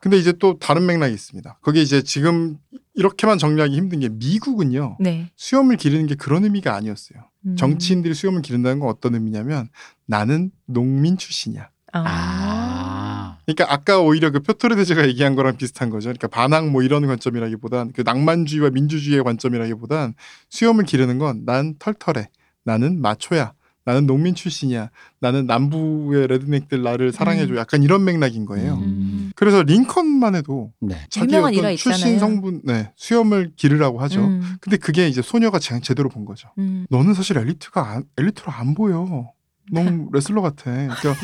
근데 이제 또 다른 맥락이 있습니다. 거기 이제 지금 이렇게만 정리하기 힘든 게 미국은요. 네. 수염을 기르는 게 그런 의미가 아니었어요. 음. 정치인들이 수염을 기른다는 건 어떤 의미냐면 나는 농민 출신이야. 아, 그러니까 아까 오히려 그 표토르데즈가 얘기한 거랑 비슷한 거죠. 그러니까 반항 뭐 이런 관점이라기보단 그 낭만주의와 민주주의의 관점이라기보단 수염을 기르는 건 난 털털해. 나는 마초야. 나는 농민 출신이야. 나는 남부의 레드넥들 나를 사랑해줘. 음. 약간 이런 맥락인 거예요. 음. 그래서 링컨만 해도 네. 자기 어떤 일화 출신 있잖아요. 성분, 네, 수염을 기르라고 하죠. 음. 근데 그게 이제 소녀가 제- 제대로 본 거죠. 음. 너는 사실 엘리트가 안, 엘리트로 안 보여. 너무 [LAUGHS] 레슬러 같아. 그러니까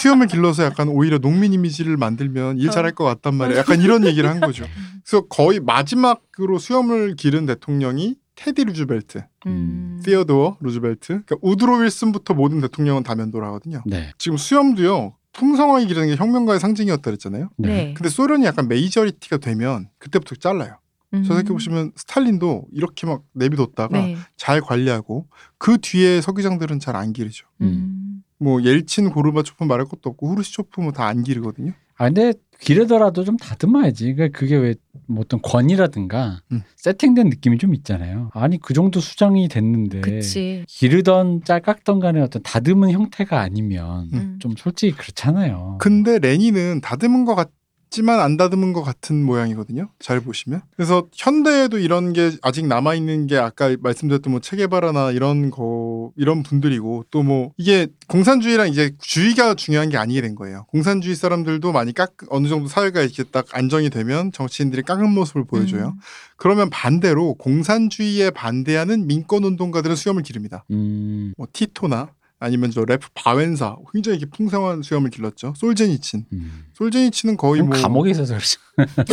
수염을 길러서 약간 오히려 농민 이미지를 만들면 일 잘할 것 같단 말이야. 약간 이런 얘기를 한 거죠. 그래서 거의 마지막으로 수염을 기른 대통령이 테디 루즈벨트, 음. 시어도어 루즈벨트. 그러니까 우드로 윌슨부터 모든 대통령은 다 면도를 하거든요. 네. 지금 수염도요. 풍성하게 기르는 게 혁명가의 상징이었다 그랬잖아요. 네. 근데 소련이 약간 majority가 되면 그때부터 잘라요. 음. 저 생각해 보시면 스탈린도 이렇게 막 내비뒀다가 네. 잘 관리하고 그 뒤에 서기장들은 잘 안 기르죠. 음. 뭐 옐친, 고르바초프 말할 것도 없고 후르시초프 뭐 다 안 기르거든요. 아 근데 기르더라도 좀 다듬어야지. 그러니까 그게 왜 뭐 어떤 권이라든가 음. 세팅된 느낌이 좀 있잖아요. 아니 그 정도 수정이 됐는데 그치. 기르던 짤 깎던 간에 어떤 다듬은 형태가 아니면 음. 좀 솔직히 그렇잖아요. 근데 레니는 다듬은 것 같 지만 안 다듬은 것 같은 모양이거든요. 잘 보시면. 그래서 현대에도 이런 게 아직 남아 있는 게 아까 말씀드렸던 뭐 체게바라나 이런 거 이런 분들이고 또 뭐 이게 공산주의랑 이제 주의가 중요한 게 아니게 된 거예요. 공산주의 사람들도 많이 깎 어느 정도 사회가 이렇게 딱 안정이 되면 정치인들이 깎은 모습을 보여줘요. 음. 그러면 반대로 공산주의에 반대하는 민권 운동가들은 수염을 기릅니다. 음, 뭐 티토나 아니면 저 래프 바웬사 굉장히 이렇게 풍성한 수염을 길렀죠. 솔제니친. 음. 솔제니친은 거의 뭐 감옥에 있어서 그렇지.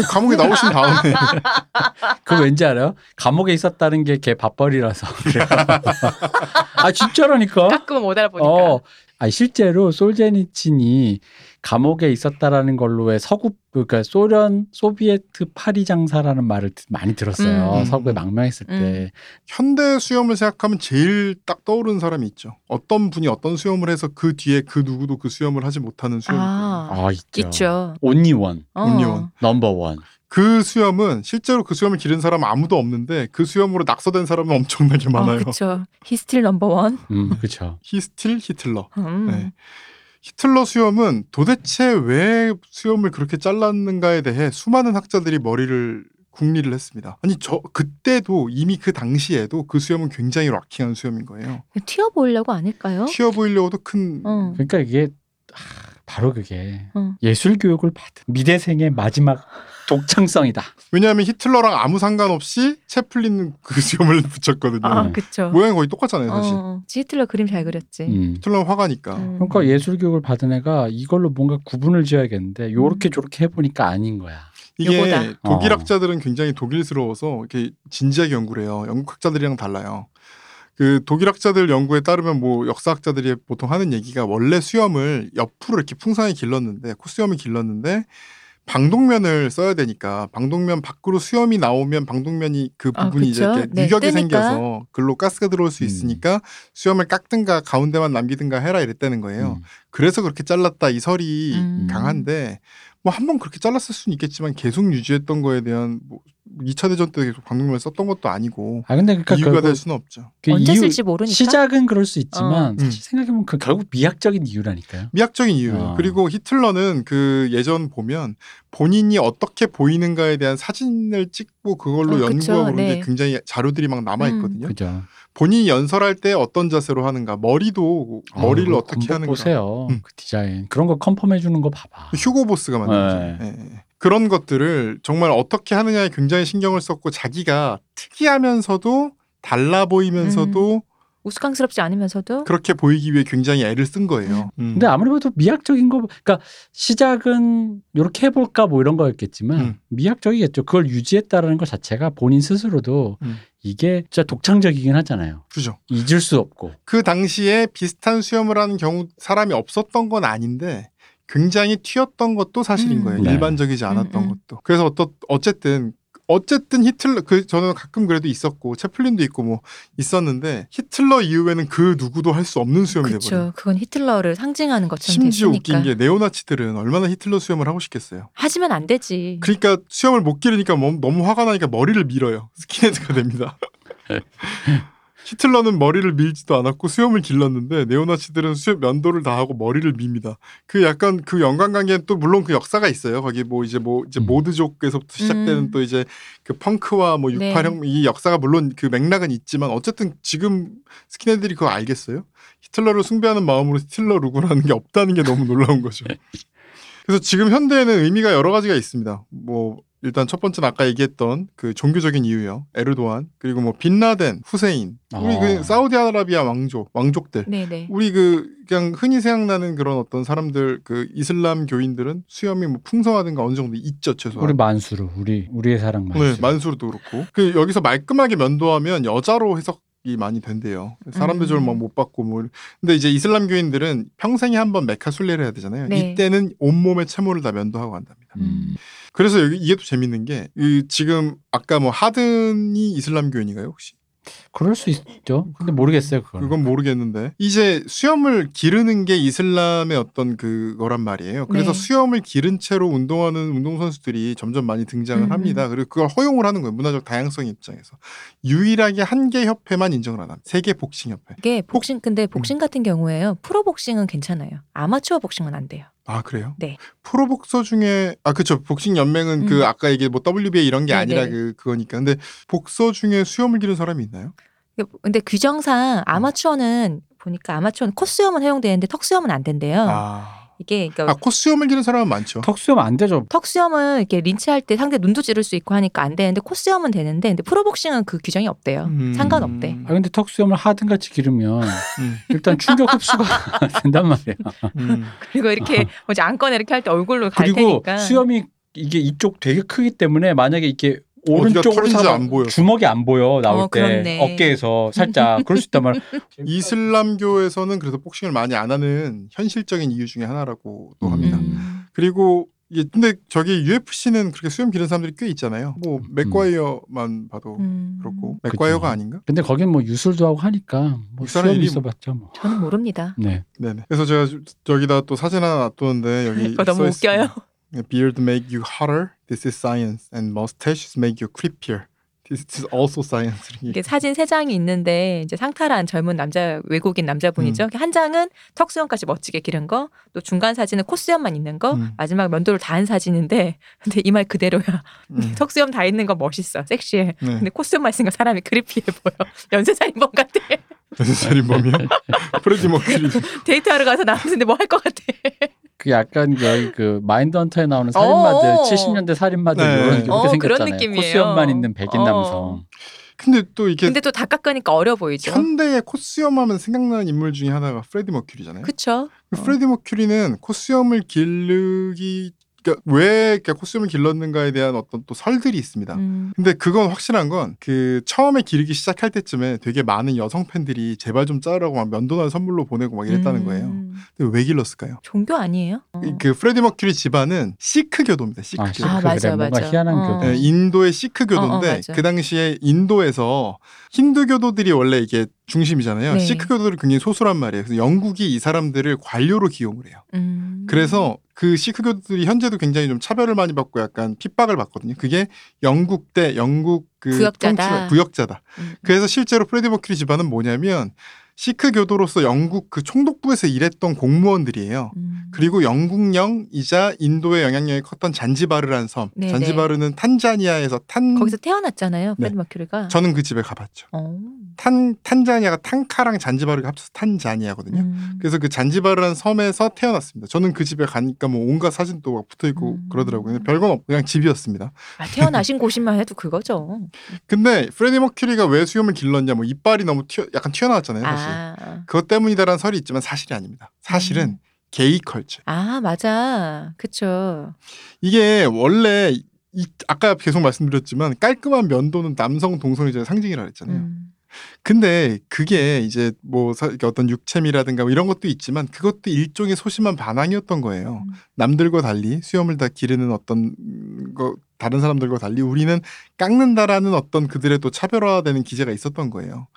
감옥에 나오신 다음에 [LAUGHS] 그 왠지 알아요? 감옥에 있었다는 게 걔 밥벌이라서. [LAUGHS] 아 진짜라니까. 깎으면 못 알아보니까. 어. 아 실제로 솔제니친이 감옥에 있었다라는 걸로 왜 서구 그러니까 소련 소비에트 파리 장사라는 말을 드- 많이 들었어요. 음. 서구에 망명했을 음. 때. 현대 수염을 생각하면 제일 딱 떠오르는 사람이 있죠. 어떤 분이 어떤 수염을 해서 그 뒤에 그 누구도 그 수염을 하지 못하는 있거든요. 아, 아 있죠. 있죠. Only one, 어. Only one. Number one. 그 수염은 실제로 그 수염을 기른 사람은 아무도 없는데 그 수염으로 낙서된 사람은 엄청나게 많아요. 어, 그쵸. He's still number one. 음, 그렇죠. He's still 히틀러. 음. 네. 히틀러 수염은 도대체 왜 수염을 그렇게 잘랐는가에 대해 수많은 학자들이 머리를 궁리를 했습니다. 아니 저 그때도 이미 그 당시에도 그 수염은 굉장히 락킹한 수염인 거예요. 튀어 보이려고 아닐까요? 튀어 보이려고도 큰 어. 그러니까 이게 아, 바로 그게 어. 예술 교육을 받은 미대생의 마지막 독창성이다. 왜냐하면 히틀러랑 아무 상관없이 채플린은 그 [LAUGHS] 수염을 붙였거든요. 아, 음. 그쵸. 모양이 거의 똑같잖아요, 사실. 어, 히틀러 그림 잘 그렸지. 음. 히틀러는 화가니까. 음. 그러니까 예술 교육을 받은 애가 이걸로 뭔가 구분을 지어야겠는데 요렇게 저렇게 해보니까 아닌 거야. 이게 요거다. 독일 어. 학자들은 굉장히 독일스러워서 이렇게 진지하게 연구를 해요. 영국 학자들이랑 달라요. 그 독일 학자들 연구에 따르면 뭐 역사학자들이 보통 하는 얘기가 원래 수염을 옆으로 이렇게 풍성하게 길렀는데 콧수염을 길렀는데 방독면을 써야 되니까 방독면 밖으로 수염이 나오면 방독면이 그 아, 부분이 이제 그쵸. 이렇게 네, 유격이 뜨니까. 생겨서 글로 가스가 들어올 수 음. 있으니까 수염을 깎든가 가운데만 남기든가 해라 이랬다는 거예요. 음. 그래서 그렇게 잘랐다 이 설이 음. 강한데 뭐 한 번 그렇게 잘랐을 수는 있겠지만 계속 유지했던 거에 대한 뭐 2차 대전 때 계속 방독면을 썼던 것도 아니고 아 근데 그러니까 이유가 결국 될 수는 없죠. 그 언제 이유- 쓸지 모르니까. 시작은 그럴 수 있지만 어. 사실 생각해보면 그 결국 미학적인 이유라니까요. 미학적인 이유예요. 어. 그리고 히틀러는 그 예전 보면 본인이 어떻게 보이는가에 대한 사진을 찍고 그걸로 어. 연구하고 그런 네. 게 굉장히 자료들이 막 남아 있거든요. 그죠. 본인이 연설할 때 어떤 자세로 하는가, 머리도 머리를 아우, 어떻게 하는가. 보세요. 음. 그 디자인 그런 거 컨펌해 주는 거 봐봐. 휴고 보스가 만든. 네. 예, 예. 그런 것들을 정말 어떻게 하느냐에 굉장히 신경을 썼고 자기가 특이하면서도 달라 보이면서도 우스꽝스럽지 않으면서도 그렇게 보이기 위해 굉장히 애를 쓴 거예요. 음. 근데 아무래도 미학적인 거, 그러니까 시작은 이렇게 해볼까 뭐 이런 거였겠지만 음. 미학적이겠죠. 그걸 유지했다라는 것 자체가 본인 스스로도 음. 이게 진짜 독창적이긴 하잖아요. 그죠. 잊을 수 없고. 그 당시에 비슷한 수염을 하는 경우 사람이 없었던 건 아닌데 굉장히 튀었던 것도 사실인 음. 거예요. 네. 일반적이지 않았던 음, 음. 것도. 그래서 어쨌든 어쨌든 히틀러 그 저는 가끔 그래도 있었고 채플린도 있고 뭐 있었는데 히틀러 이후에는 그 누구도 할 수 없는 수염이 돼버려요. 그쵸. 그건 히틀러를 상징하는 것처럼 심지어 됐으니까. 웃긴 게 네오나치들은 얼마나 히틀러 수염을 하고 싶겠어요. 하지면 안 되지. 그러니까 수염을 못 기르니까 뭐- 너무 화가 나니까 머리를 밀어요. 스킨헤드가 됩니다. [LAUGHS] 히틀러는 머리를 밀지도 않았고 수염을 길렀는데 네오나치들은 수염 면도를 다 하고 머리를 밉니다. 그 약간 그 연관관계는 또 물론 그 역사가 있어요. 거기 뭐 이제 뭐 이제 음. 모드족에서부터 시작되는 음. 또 이제 그 펑크와 뭐 네. 육팔형 이 역사가 물론 그 맥락은 있지만 어쨌든 지금 스킨헤드들이 그거 알겠어요? 히틀러를 숭배하는 마음으로 히틀러 하는 게 없다는 게 너무 놀라운 거죠. [LAUGHS] 그래서 지금 현대에는 의미가 여러 가지가 있습니다. 뭐 일단 첫 번째는 아까 얘기했던 그 종교적인 이유요. 에르도안 그리고 뭐 빈라덴, 후세인, 우리 아. 그 사우디아라비아 왕족, 왕족들. 네네. 우리 그 그냥 흔히 생각나는 그런 어떤 사람들 그 이슬람 교인들은 수염이 뭐 풍성하든가 어느 정도 있죠 최소한. 우리 만수르, 우리 우리의 사랑 만수르. 네, 만수르도 그렇고. 그 여기서 말끔하게 면도하면 여자로 해석이 많이 된대요. 사람들 음. 좀막못 받고 뭐. 근데 이제 이슬람 교인들은 평생에 한 번 메카 순례를 해야 되잖아요. 네. 이때는 온몸의 채모를 다 면도하고 간답니다. 음. 그래서 여기 이게 또 재밌는 게이 지금 아까 뭐 하든이 이슬람 교인인가요 혹시? 그럴 수 있죠. 근데 모르겠어요 그걸. 그건 모르겠는데 이제 수염을 기르는 게 이슬람의 어떤 그거란 말이에요. 그래서 네. 수염을 기른 채로 운동하는 운동 선수들이 점점 많이 등장을 음. 합니다. 그리고 그걸 허용을 하는 거예요. 문화적 다양성 입장에서 유일하게 한 개 협회만 인정을 안 합니다. 세계 복싱 협회. 이게 복싱 근데 음. 복싱 같은 경우에요. 프로 복싱은 괜찮아요. 아마추어 복싱은 안 돼요. 아 그래요? 네. 프로 복서 중에 아 그쵸 복싱 연맹은 음. 그 아까 얘기 뭐 WBA 이런 게 네, 아니라 네. 그 그거니까 근데 복서 중에 수염을 기른 사람이 있나요? 근데 규정상 아마추어는 보니까 아마추어는 콧수염은 허용되는데 턱수염은 안 된대요. 아, 이게 그러니까 아 콧수염을 기른 사람은 많죠. 턱수염 안 되죠. 턱수염은 이렇게 린치할 때 상대 눈도 찌를 수 있고 하니까 안 되는데 콧수염은 되는데 근데 프로복싱은 그 규정이 없대요. 음. 상관없대. 아 근데 턱수염을 하든 같이 기르면 음, 일단 충격 흡수가 [LAUGHS] 된단 말이에요. 음. 그리고 이렇게 뭐지 안거나 이렇게 할 때 얼굴로 갈 그리고 테니까. 수염이 이게 이쪽 되게 크기 때문에 만약에 이렇게 오른쪽으로 털인지 사면 안 보여. 주먹이 안 보여 나올 어, 때 그렇네. 어깨에서 살짝 [LAUGHS] 그럴 수 있단 말이야. 이슬람교에서는 그래서 복싱을 많이 안 하는 현실적인 이유 중에 하나라고도 합니다. 음. 그리고 이게 근데 저기 UFC는 그렇게 수염 기른 사람들이 꽤 있잖아요. 뭐 음. 맥과이어만 봐도 음. 그렇고. 맥과이어가 아닌가? 근데 거긴 뭐 유술도 하고 하니까 뭐 수염 일이 있어봤자 뭐. 저는 모릅니다. 네. 네네. 그래서 제가 저- 저기다 또 사진 하나 놔뒀는데 여기 너무 써 있습니다. 웃겨요. Beard make you hotter. This is science. And mustaches make you creepier. This is also science. [LAUGHS] 이게 사진 세 장이 있는데 이제 상탈한 젊은 남자 외국인 남자분이죠. 한 장은 턱 수염까지 멋지게 기른 거, 또 중간 사진은 콧수염만 있는 거, 음. 마지막 면도를 다 한 사진인데 [LAUGHS] 근데 이 말 그대로야. 음. [LAUGHS] 턱 수염 다 있는 거 멋있어, 섹시해. 네. 근데 콧수염만 있으니까 사람이 크리피해 보여. 연쇄살인범 같아. 무슨 살인범이요? 프레디 머큐리. 데이트하러 가서 나왔는데 뭐 할 것 같아. 그 약간 여기 그 Mindhunter에 나오는 살인마들 어. 70년대 살인마들 네. 이런 이렇게 어, 그런 생겼잖아요. 느낌이에요. 코수염만 있는 백인 어. 남성. 근데 또 이게 근데 또 다 깎으니까 어려 보이죠. 현대의 코수염 하면 생각나는 인물 중에 하나가 프레디 머큐리잖아요. 그쵸? 그 어. 프레디 머큐리는 코수염을 기르기 그러니까 왜 이렇게 코수염을 길렀는가에 대한 어떤 또 설들이 있습니다. 음. 근데 그건 확실한 건 그 처음에 기르기 시작할 때쯤에 되게 많은 여성 팬들이 제발 좀 자르라고 막 면도날 선물로 보내고 막 이랬다는 음. 거예요. 근데 왜 길렀을까요? 종교 아니에요? 어. 이- 그 프레디 머큐리 집안은 시크 교도입니다. 시크 아, 교도. 시크 아, 그래. 맞아, 뭔가 맞아. 희한한 어. 교도. 네, 인도의 시크 어, 어, 교도인데 맞아. 그 당시에 인도에서 힌두 교도들이 원래 이게 중심이잖아요. 네. 시크 교도들이 굉장히 소수란 말이에요. 그래서 영국이 이 사람들을 관료로 기용을 해요. 음. 그래서 그 시크 교도들이 현재도 굉장히 좀 차별을 많이 받고 약간 핍박을 받거든요. 그게 영국 때 영국 그 부역자다. 통치가- 부역자다. 음. 그래서 실제로 프레디 머큐리 집안은 뭐냐면 시크 교도로서 영국 그 총독부에서 일했던 공무원들이에요. 음. 그리고 영국령이자 인도의 영향력이 컸던 잔지바르라는 섬. 네네. 잔지바르는 탄자니아에서 탄 거기서 태어났잖아요. 네. 프레드 머큐리가. 저는 그 집에 가봤죠. 어. 탄 탄자니아가 탕가니카랑 잔지바르가 합쳐서 탄자니아거든요. 음. 그래서 그 잔지바르라는 섬에서 태어났습니다. 저는 그 집에 가니까 뭐 온갖 사진도 막 붙어 있고 음. 그러더라고요. 별건 없고 그냥 집이었습니다. 아, 태어나신 곳이만 해도 그거죠. [LAUGHS] 근데 프레디 머큐리가 왜 수염을 길렀냐? 뭐 이빨이 너무 튀어 약간 튀어나왔잖아요, 사실. 아. 그것 때문이다라는 설이 있지만 사실이 아닙니다. 사실은 음. 게이 컬처. 아, 맞아. 그쵸. 이게 원래 이, 아까 계속 말씀드렸지만 깔끔한 면도는 남성 동성애자의 상징이라 그랬잖아요. 음. 근데 그게 이제 뭐 어떤 육체미라든가 뭐 이런 것도 있지만 그것도 일종의 소심한 반항이었던 거예요. 음. 남들과 달리 수염을 다 기르는 어떤 음, 거 다른 사람들과 달리 우리는 깎는다라는 어떤 그들의 또 차별화되는 기제가 있었던 거예요.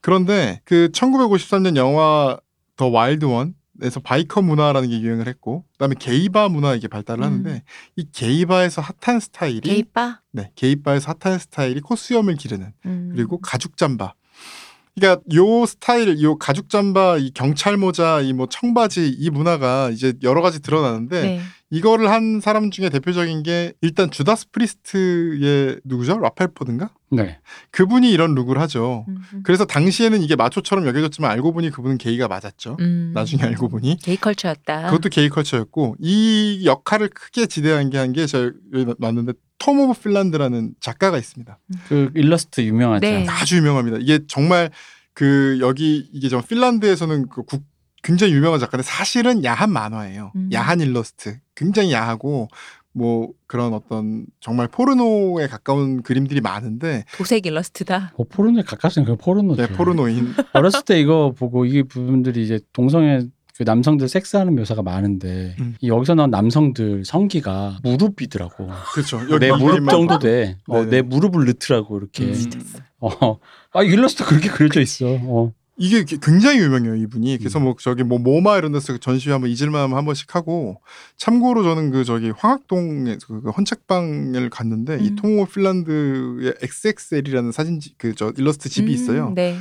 그런데 그 1953년 영화 The Wild One에서 biker 문화라는 게 유행을 했고 그다음에 게이바 문화 이게 발달을 음. 하는데 이 게이바에서 hot한 스타일이 게이바? 네, 게이바에서 hot한 스타일이 코수염을 기르는 음. 그리고 가죽 잠바. 그러니까 요 스타일, 요 가죽 잠바, 이 경찰 모자, 이 뭐 청바지 이 문화가 이제 여러 가지 드러나는데 네. 이거를 한 사람 중에 대표적인 게 일단 주다스 프리스트의 누구죠? 롭 핼포든가? 네. 그분이 이런 look을 하죠. 음. 그래서 당시에는 이게 마초처럼 여겨졌지만 알고 보니 그분은 게이가 맞았죠. 음. 나중에 알고 보니 gay culture였다. 그것도 gay culture였고 이 역할을 크게 지대한 게 한게 저희 왔는데 Tom of Finland라는 작가가 있습니다. 그 일러스트 유명하죠. 네. 아주 유명합니다. 이게 정말 그 여기 이게 좀 핀란드에서는 그 국- 굉장히 유명한 작가인데 사실은 야한 만화예요. 음. 야한 일러스트. 굉장히 야하고 뭐 그런 어떤 정말 포르노에 가까운 그림들이 많은데 도색 일러스트다. 뭐 포르노에 가깝으면 그 포르노죠. 네, 포르노인 [LAUGHS] 어렸을 때 이거 보고 이 부분들이 이제 동성애 그 남성들 섹스하는 묘사가 많은데 음. 이 여기서 나온 남성들 성기가 무릎이더라고. 그렇죠. 내 무릎 정도. 돼. 어, 네네. 내 무릎을 넣더라고 이렇게. 음. 어. 아 일러스트 그렇게 그려져 있어. 어. 이게 기- 굉장히 유명해요 이분이. 음. 그래서 뭐 저기 뭐 모마 이런 데서 전시회 한번 잊을만 하면 한 번씩 하고 참고로 저는 그 저기 황학동에 그 헌책방을 갔는데 이 음. 통호 핀란드의 XXL이라는 사진 그 저 일러스트 집이 음, 있어요. 네.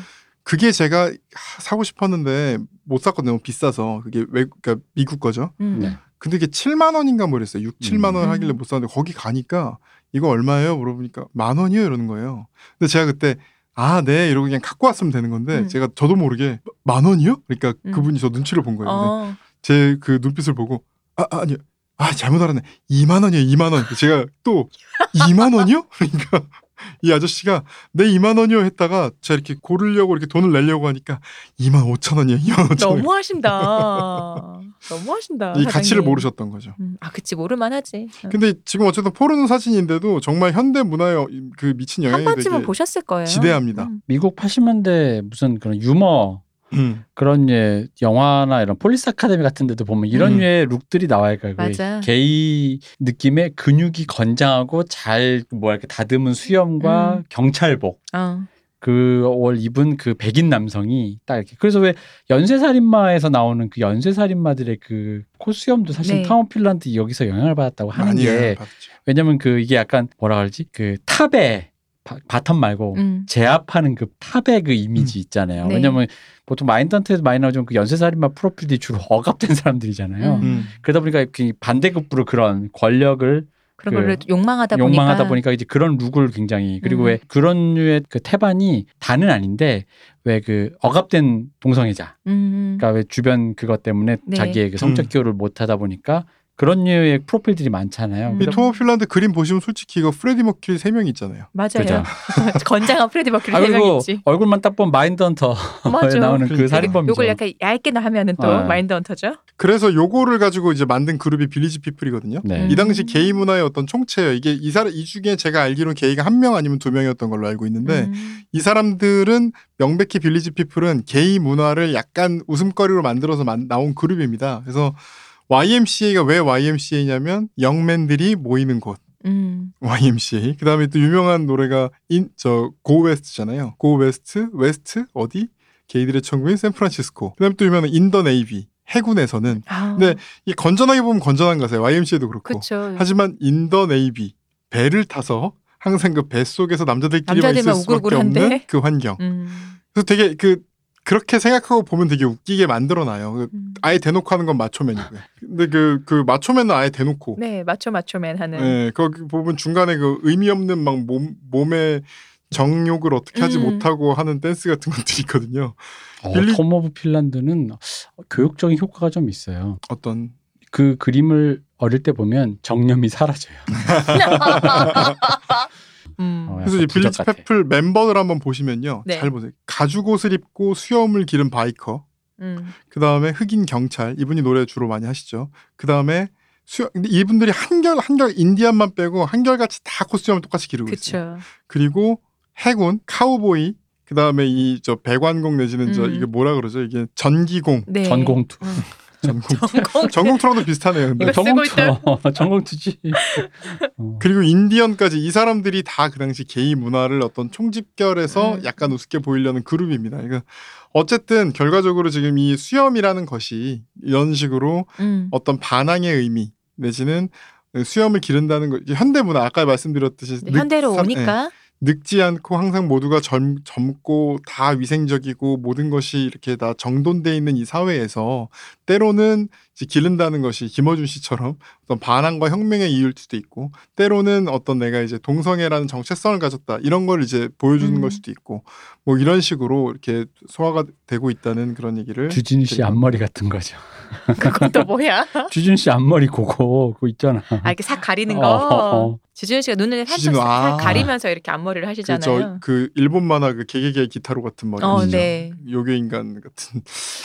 그게 제가 하- 사고 싶었는데 못 샀거든요. 너무 비싸서 그게 외국 그러니까 미국 거죠. 음. 네. 근데 이게 7만 원인가 뭐랬어요. 6, 7만 원 음. 하길래 못 샀는데 거기 가니까 이거 얼마예요? 물어보니까 만 원이요 이러는 거예요. 근데 제가 그때 아, 네 이러고 그냥 갖고 왔으면 되는 건데 음. 제가 저도 모르게 만 원이요? 그러니까 음. 그분이 저 눈치를 본 거예요. 어. 제그 눈빛을 보고 아, 아 아니요. 아, 잘못 알았네. 2만 원이에요. 2만 원. 제가 또 2만 원이요? 그러니까 이 아저씨가 내 2만 원이요 했다가 제가 이렇게 고르려고 이렇게 돈을 내려고 하니까 2만 5천 원이에요. 2만 5천 원. 너무 하신다. [LAUGHS] 너무 하신다. 이 가치를 사장님. 모르셨던 거죠. 음, 아, 그치 모를만 하지. 어. 근데 지금 어쨌든 포르노 사진인데도 정말 현대 문화에 그 미친 한 영향이 번쯤은 되게 보셨을 거예요. 지대합니다. 음. 미국 80년대 무슨 그런 유머 음. 그런 예 영화나 이런 폴리스 아카데미 같은 데도 보면 이런 음. 류의 룩들이 나와요. 그러니까 그 맞아. 게이 느낌의 근육이 건장하고 잘 뭐야 이렇게 다듬은 수염과 음. 경찰복 어. 그월 입은 그 백인 남성이 딱 이렇게 그래서 왜 연쇄살인마에서 나오는 그 연쇄살인마들의 그 코수염도 사실 네. 타운 핀란드 여기서 영향을 받았다고 하는 게 받았죠. 왜냐면 그 이게 약간 뭐라 그러지 그 탑에 바, bottom 말고 음. 제압하는 그 top의 그 이미지 있잖아요. 네. 왜냐면 보통 Mindhunter에도 많이 나오지만 그 연쇄살인마 프로필들이 주로 [LAUGHS] 억압된 사람들이잖아요. 음. 음. 그러다 보니까 그 반대급부로 그런 권력을 그런 그 걸 욕망하다 보니까. 욕망하다 보니까 이제 그런 look을 굉장히 그리고 음. 왜 그런 류의 그 태반이 다는 아닌데 왜 그 억압된 동성애자 음. 그러니까 왜 주변 그것 때문에 네. 자기의 그 성적 음. 기호를 못 하다 보니까 그런 류의 프로필들이 많잖아요. 음. 이 Tom of Finland 그림 보시면 솔직히 이거 프레디 머큐리 세 명 있잖아요. 맞아요. 그죠. [LAUGHS] 건장한 프레디 머큐리 아, 세명 그리고 있지. 얼굴만 딱 보면 Mindhunter에 [LAUGHS] 맞아. 나오는 그. 살인범이죠. 요걸 약간 얇게 하면은 또 어. Mindhunter죠. 그래서 요거를 가지고 이제 만든 그룹이 Village People이거든요. 네. 음. 이 당시 게이 문화의 어떤 총체예요. 이게 이 사람 이 중에 제가 알기로는 게이가 한 명 아니면 두 명이었던 걸로 알고 있는데 음. 이 사람들은 명백히 Village People은 게이 문화를 약간 웃음거리로 만들어서 만- 나온 그룹입니다. 그래서 YMCA가 왜 YMCA냐면 young man들이 모이는 곳. 음. YMCA. 그 다음에 또 유명한 노래가 인 저 Go West잖아요. Go West, West 어디? 게이들의 천국인 샌프란시스코. 그 다음에 또 유명한 In the Navy. 해군에서는 아. 근데 이 건전하게 보면 건전한 가사예요. YMCA도 그렇고. 그렇죠. 하지만 In the Navy 배를 타서 항상 그 배 속에서 남자들끼리만 있을 수밖에? 없는 그 환경. 음. 그래서 되게 그 그렇게 생각하고 보면 되게 웃기게 만들어놔요. 그 음. 아예 대놓고 하는 건 Macho Man이고요. 근데 그 그 Macho Man은 아예 대놓고. 네, Macho Macho Man 하는. 예, 거기 보면 중간에 그 의미 없는 막 몸 몸에 정욕을 어떻게 하지 음. 못하고 하는 댄스 같은 것들이 있거든요. 어, 빌리- Tom of Finland는 교육적인 효과가 좀 있어요. 어떤 그 그림을 어릴 때 보면 정념이 사라져요. [LAUGHS] [LAUGHS] 음. 어, 그래서 이제 Village. People 멤버들 한번 보시면요. 네. 잘 보세요. 가죽 옷을 입고 수염을 기른 biker. 음. 그 다음에 흑인 경찰 이분이 노래 주로 많이 하시죠. 그 다음에 수염 근데 이분들이 한결 한결 인디안만 빼고 한결같이 다 코스튬을 똑같이 기르고 있어요. 그쵸. 그리고 해군 카우보이 그 다음에 이 저 배관공 내지는 저 음. 이게 뭐라 그러죠? 이게 전기공 네. 전공투. 음. 전공 전공. 전공 투랑도 비슷하네요. 근데. 이거 쓰고 전공투. 전공 투지. 어. 그리고 인디언까지 이 사람들이 다 그 당시 게이 문화를 어떤 총집결해서 음. 약간 우습게 보이려는 그룹입니다. 그러니까 어쨌든 결과적으로 지금 이 수염이라는 것이 이런 식으로 음. 어떤 반항의 의미 내지는 수염을 기른다는 거 현대 문화 아까 말씀드렸듯이 네, 늙- 현대로 사- 예, 오니까. 늙지 않고 항상 모두가 젊, 젊고 다 위생적이고 모든 것이 이렇게 다 정돈돼 있는 이 사회에서 때로는 이제 기른다는 것이 김어준 씨처럼 [LAUGHS] 어떤 반항과 혁명의 이유일 수도 있고 때로는 어떤 내가 이제 동성애라는 정체성을 가졌다 이런 걸 이제 보여주는 음. 걸 수도 있고 뭐 이런 식으로 이렇게 소화가 되고 있다는 그런 얘기를 주진 씨 드리고 앞머리 같은 거죠. 그건 또 뭐야? [LAUGHS] 주진 씨 앞머리 그거 그거 있잖아. 아 이렇게 삭 가리는 어, 거. 어, 어. 주 지훈 씨가 눈을 살짝 아. 가리면서 이렇게 앞머리를 하시잖아요. 그저 그 일본 만화 그 개개개 기타로 같은 머리 어, 아시죠? 네. 요괴 인간 같은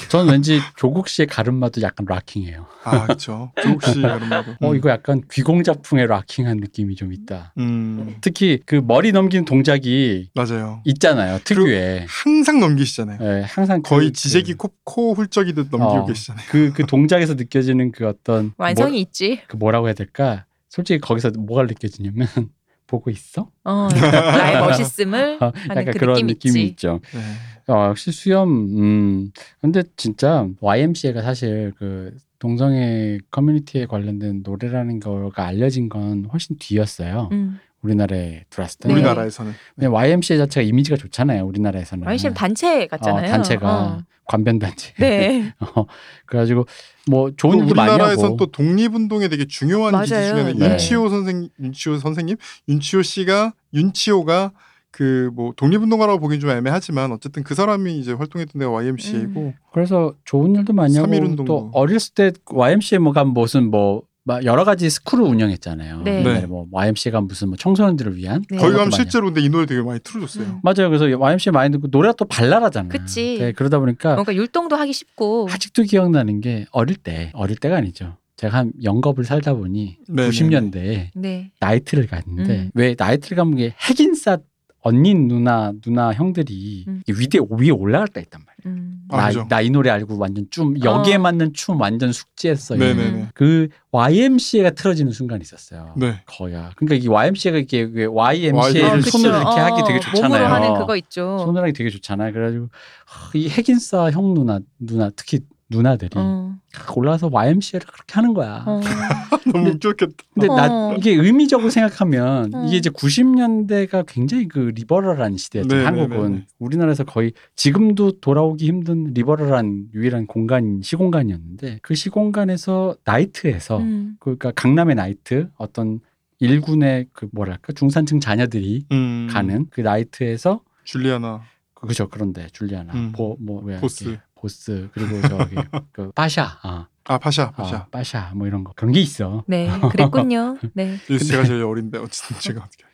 저는 왠지 조국 씨의 가르마도 약간 락킹해요. 아 그렇죠 조국 씨 여름마도 어 이거 약간 귀공자풍의 락킹한 느낌이 좀 있다. 음 특히 그 머리 넘기는 동작이 맞아요 있잖아요. 특유의. 항상 넘기시잖아요 예, 항상 거의 그, 지제기 코, 코 훌쩍이듯 넘기고 어. 계시잖아요 그, 그 동작에서 느껴지는 그 어떤 완성이 뭐, 있지. 그 뭐라고 해야 될까? 솔직히 거기서 뭐가 느껴지냐면 [LAUGHS] 보고 있어? 어, 나의 [LAUGHS] 멋있음을 어, 하는 약간 그 그런 느낌 느낌이 있지. 있죠. 네. 어, 역시 수염, 음. 근데 진짜 YMCA가 사실 그 동성애 커뮤니티에 관련된 노래라는 거가 알려진 건 훨씬 뒤였어요. 음. 우리나라에 들어왔을 때. 네. 우리나라에서는 근데 YMCA 자체가 이미지가 좋잖아요. 우리나라에서는. YCM 단체 같잖아요. 어, 단체가 어. 관변 단체. 네. [LAUGHS] 어, 그래가지고 뭐또 좋은 일도 많이 우리나라에선 하고. 또 독립운동에 되게 중요한 기지 맞아요. 중에는 네. 윤치호 선생 윤치호 선생님 윤치호 씨가 윤치호가 그 뭐 독립운동가라고 보긴 좀 애매하지만 어쨌든 그 사람이 이제 활동했던 데가 YMCA고 그래서 좋은 일도 많이 하고 3.1운동도. 또 어렸을 때 YMCA가 무슨 뭐 막 여러 가지 스쿨을 운영했잖아요. 네. 네. 뭐 YMCA가 무슨 뭐 청소년들을 위한 네. 거기 가면 실제로 근데 이 노래 되게 많이 틀어줬어요. 음. 맞아요. 그래서 YMCA 많이 듣고 노래가 또 발랄하잖아요. 그치. 네, 그러다 보니까 뭔가 율동도 하기 쉽고. 아직도 기억나는 게 어릴 때 어릴 때가 아니죠. 제가 한 영겁을 살다 보니 네네네. 90년대에 네. 나이트를 갔는데 음. 왜 나이트를 가면 이게 핵인싸 언니 누나 누나 형들이 음. 이 위에 위에 올라갈 때 있단 말이에요. 음. 아, 그죠. 나이 노래 알고 완전 춤 여기에 어. 맞는 춤 완전 숙지했어요. 네네네. 그 YMCA가 틀어지는 순간이 있었어요. 네. 거야. 그러니까 이 YMCA가 이게 왜 YMCA를 어, 그쵸. 손으로 이렇게 어, 하기 되게 좋잖아요. 몸으로 하는 그거 있죠. 손으로 하기 되게 좋잖아요. 그래가지고 하, 이 핵인싸 형 누나 누나 특히 누나들이 어. 딱 올라와서 YMCA를 그렇게 하는 거야. 어. [LAUGHS] 너무 웃겼겠다. 근데 어. 나 이게 의미적으로 생각하면 어. 이게 이제 90년대가 굉장히 그 리버럴한 시대였죠. 네, 한국은 네, 네. 우리나라에서 거의 지금도 돌아오기 힘든 리버럴한 유일한 공간 시공간이었는데 그 시공간에서 나이트에서 음. 그러니까 강남의 나이트 어떤 일군의 그 뭐랄까 중산층 자녀들이 음. 가는 그 나이트에서 줄리아나 그죠 그런데 줄리아나 음. 보, 뭐 뭐야 보스. 보스 그리고 저기 [LAUGHS] 그 빠샤 아, 아 파샤 아, 파샤. 뭐 이런 거 그런 게 있어. 네. [LAUGHS] 그랬군요. 네. [LAUGHS] 제가 제일 어린데 어쨌든 제가 어떻게?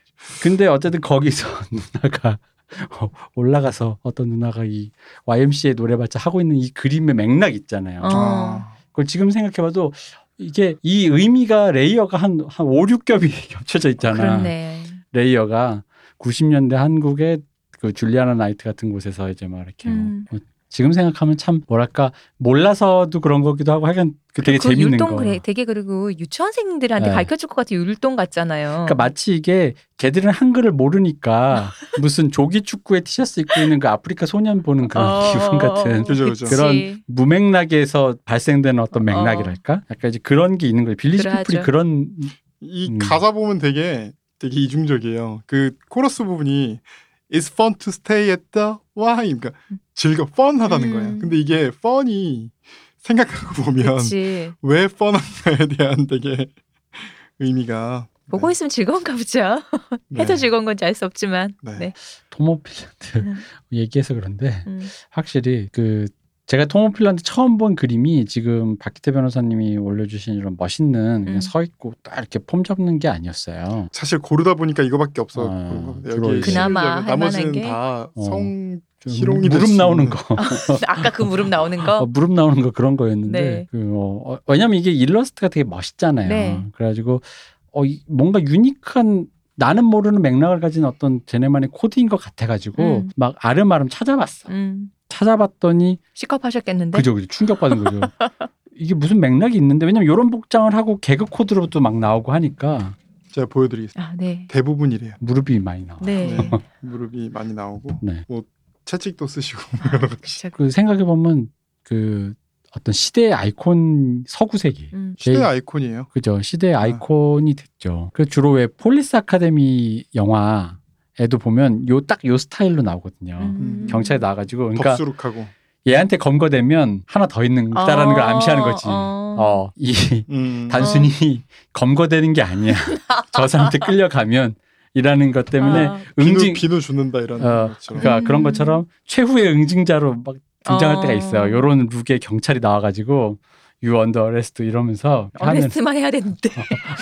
근데 어쨌든 거기서 누나가 어, 올라가서 어떤 누나가 이 YMCA 노래발자 하고 있는 이 그림의 맥락 있잖아요. 어. 아. 그걸 지금 생각해봐도 이게 이 의미가 layer가 한, 한 5, 6겹이 겹쳐져 있잖아. 그렇네. layer가 90년대 한국의 그 줄리아나 나이트 같은 곳에서 이제 막 이렇게 뭐 음. 뭐 지금 생각하면 참 뭐랄까 몰라서도 그런 거기도 하고 하여간 그 되게 그 재밌는 율동 거. 그래 되게 그리고 유치원생들한테 네. 가르쳐 줄 것 같은 율동 같잖아요. 그러니까 마치 이게 걔들은 한글을 모르니까 [LAUGHS] 무슨 조기 축구에 티셔츠 입고 있는 그 아프리카 소년 보는 그런 어, 기분 같은 그죠, 그죠. 그런 무맥락에서 발생되는 어떤 맥락이랄까? 약간 이제 그런 게 있는 거예요. 빌리지 그러하죠. 피플이 그런 이 음. 가사 보면 되게 되게 이중적이에요. 그 코러스 부분이 It's fun to stay at the Y. 그러니까 즐거 펀하다는 음. 거예요. 근데 이게 펀이 생각하고 보면 그치. 왜 펀한가에 대한 되게 의미가 보고 네. 있으면 즐거운가 보죠. [LAUGHS] 해도 네. 즐거운 건지 알 수 없지만. 네. 네. 토모 핀란드 음. [LAUGHS] 얘기해서 그런데 음. 확실히 그 제가 토모 핀란드 처음 본 그림이 지금 박기태 변호사님이 올려주신 이런 멋있는 그냥 음. 서 있고 딱 이렇게 폼 잡는 게 아니었어요. 사실 고르다 보니까 이거밖에 없어. 아, 여기. 그나마 나머지는 만한 게? 다 어. 성 무릎 나오는. 거, [LAUGHS] 아까 그 무릎 나오는 거. 어, 무릎 나오는 거 그런 거였는데 네. 그, 어, 어, 왜냐면 이게 일러스트가 되게 멋있잖아요. 네. 그래가지고 어, 이- 뭔가 유니크한 나는 모르는 맥락을 가진 어떤 쟤네만의 코드인 것 같아가지고 음. 막 아름아름 찾아봤어. 음. 찾아봤더니 시겁하셨겠는데. 그죠, 그죠. 충격받은 거죠. [LAUGHS] 이게 무슨 맥락이 있는데 왜냐면 이런 복장을 하고 개그 코드로도 막 나오고 하니까 제가 보여드리겠습니다. 아, 네. 대부분 이래요. 무릎이 많이 나와. 네. 네. 무릎이 많이 나오고 네. 채찍도 쓰시고 여러 가지. 자, 그 생각해 보면 그 어떤 시대의 아이콘 서구세기. 음. 시대 제일- 아이콘이에요. 그죠. 시대의 아이콘이 됐죠. 그 주로 왜 Police Academy 영화 에도 보면 요 딱 요 스타일로 나오거든요. 음. 경찰에 나와가지고 그러니까 덥수룩하고. 얘한테 검거되면 하나 더 있는다라는 걸 암시하는 거지. 어. 어, 이 음. 단순히 [LAUGHS] 검거되는 게 아니야. [LAUGHS] 저 사람한테 끌려가면 이라는 것 때문에 아. 비누, 응징 비누 죽는다 이런 어. 그러니까 음. 그런 것처럼 최후의 응징자로 막 등장할 어. 때가 있어요. 요런 look에 경찰이 나와가지고 you under arrest 이러면서 하는 arrest만 해야 되는데.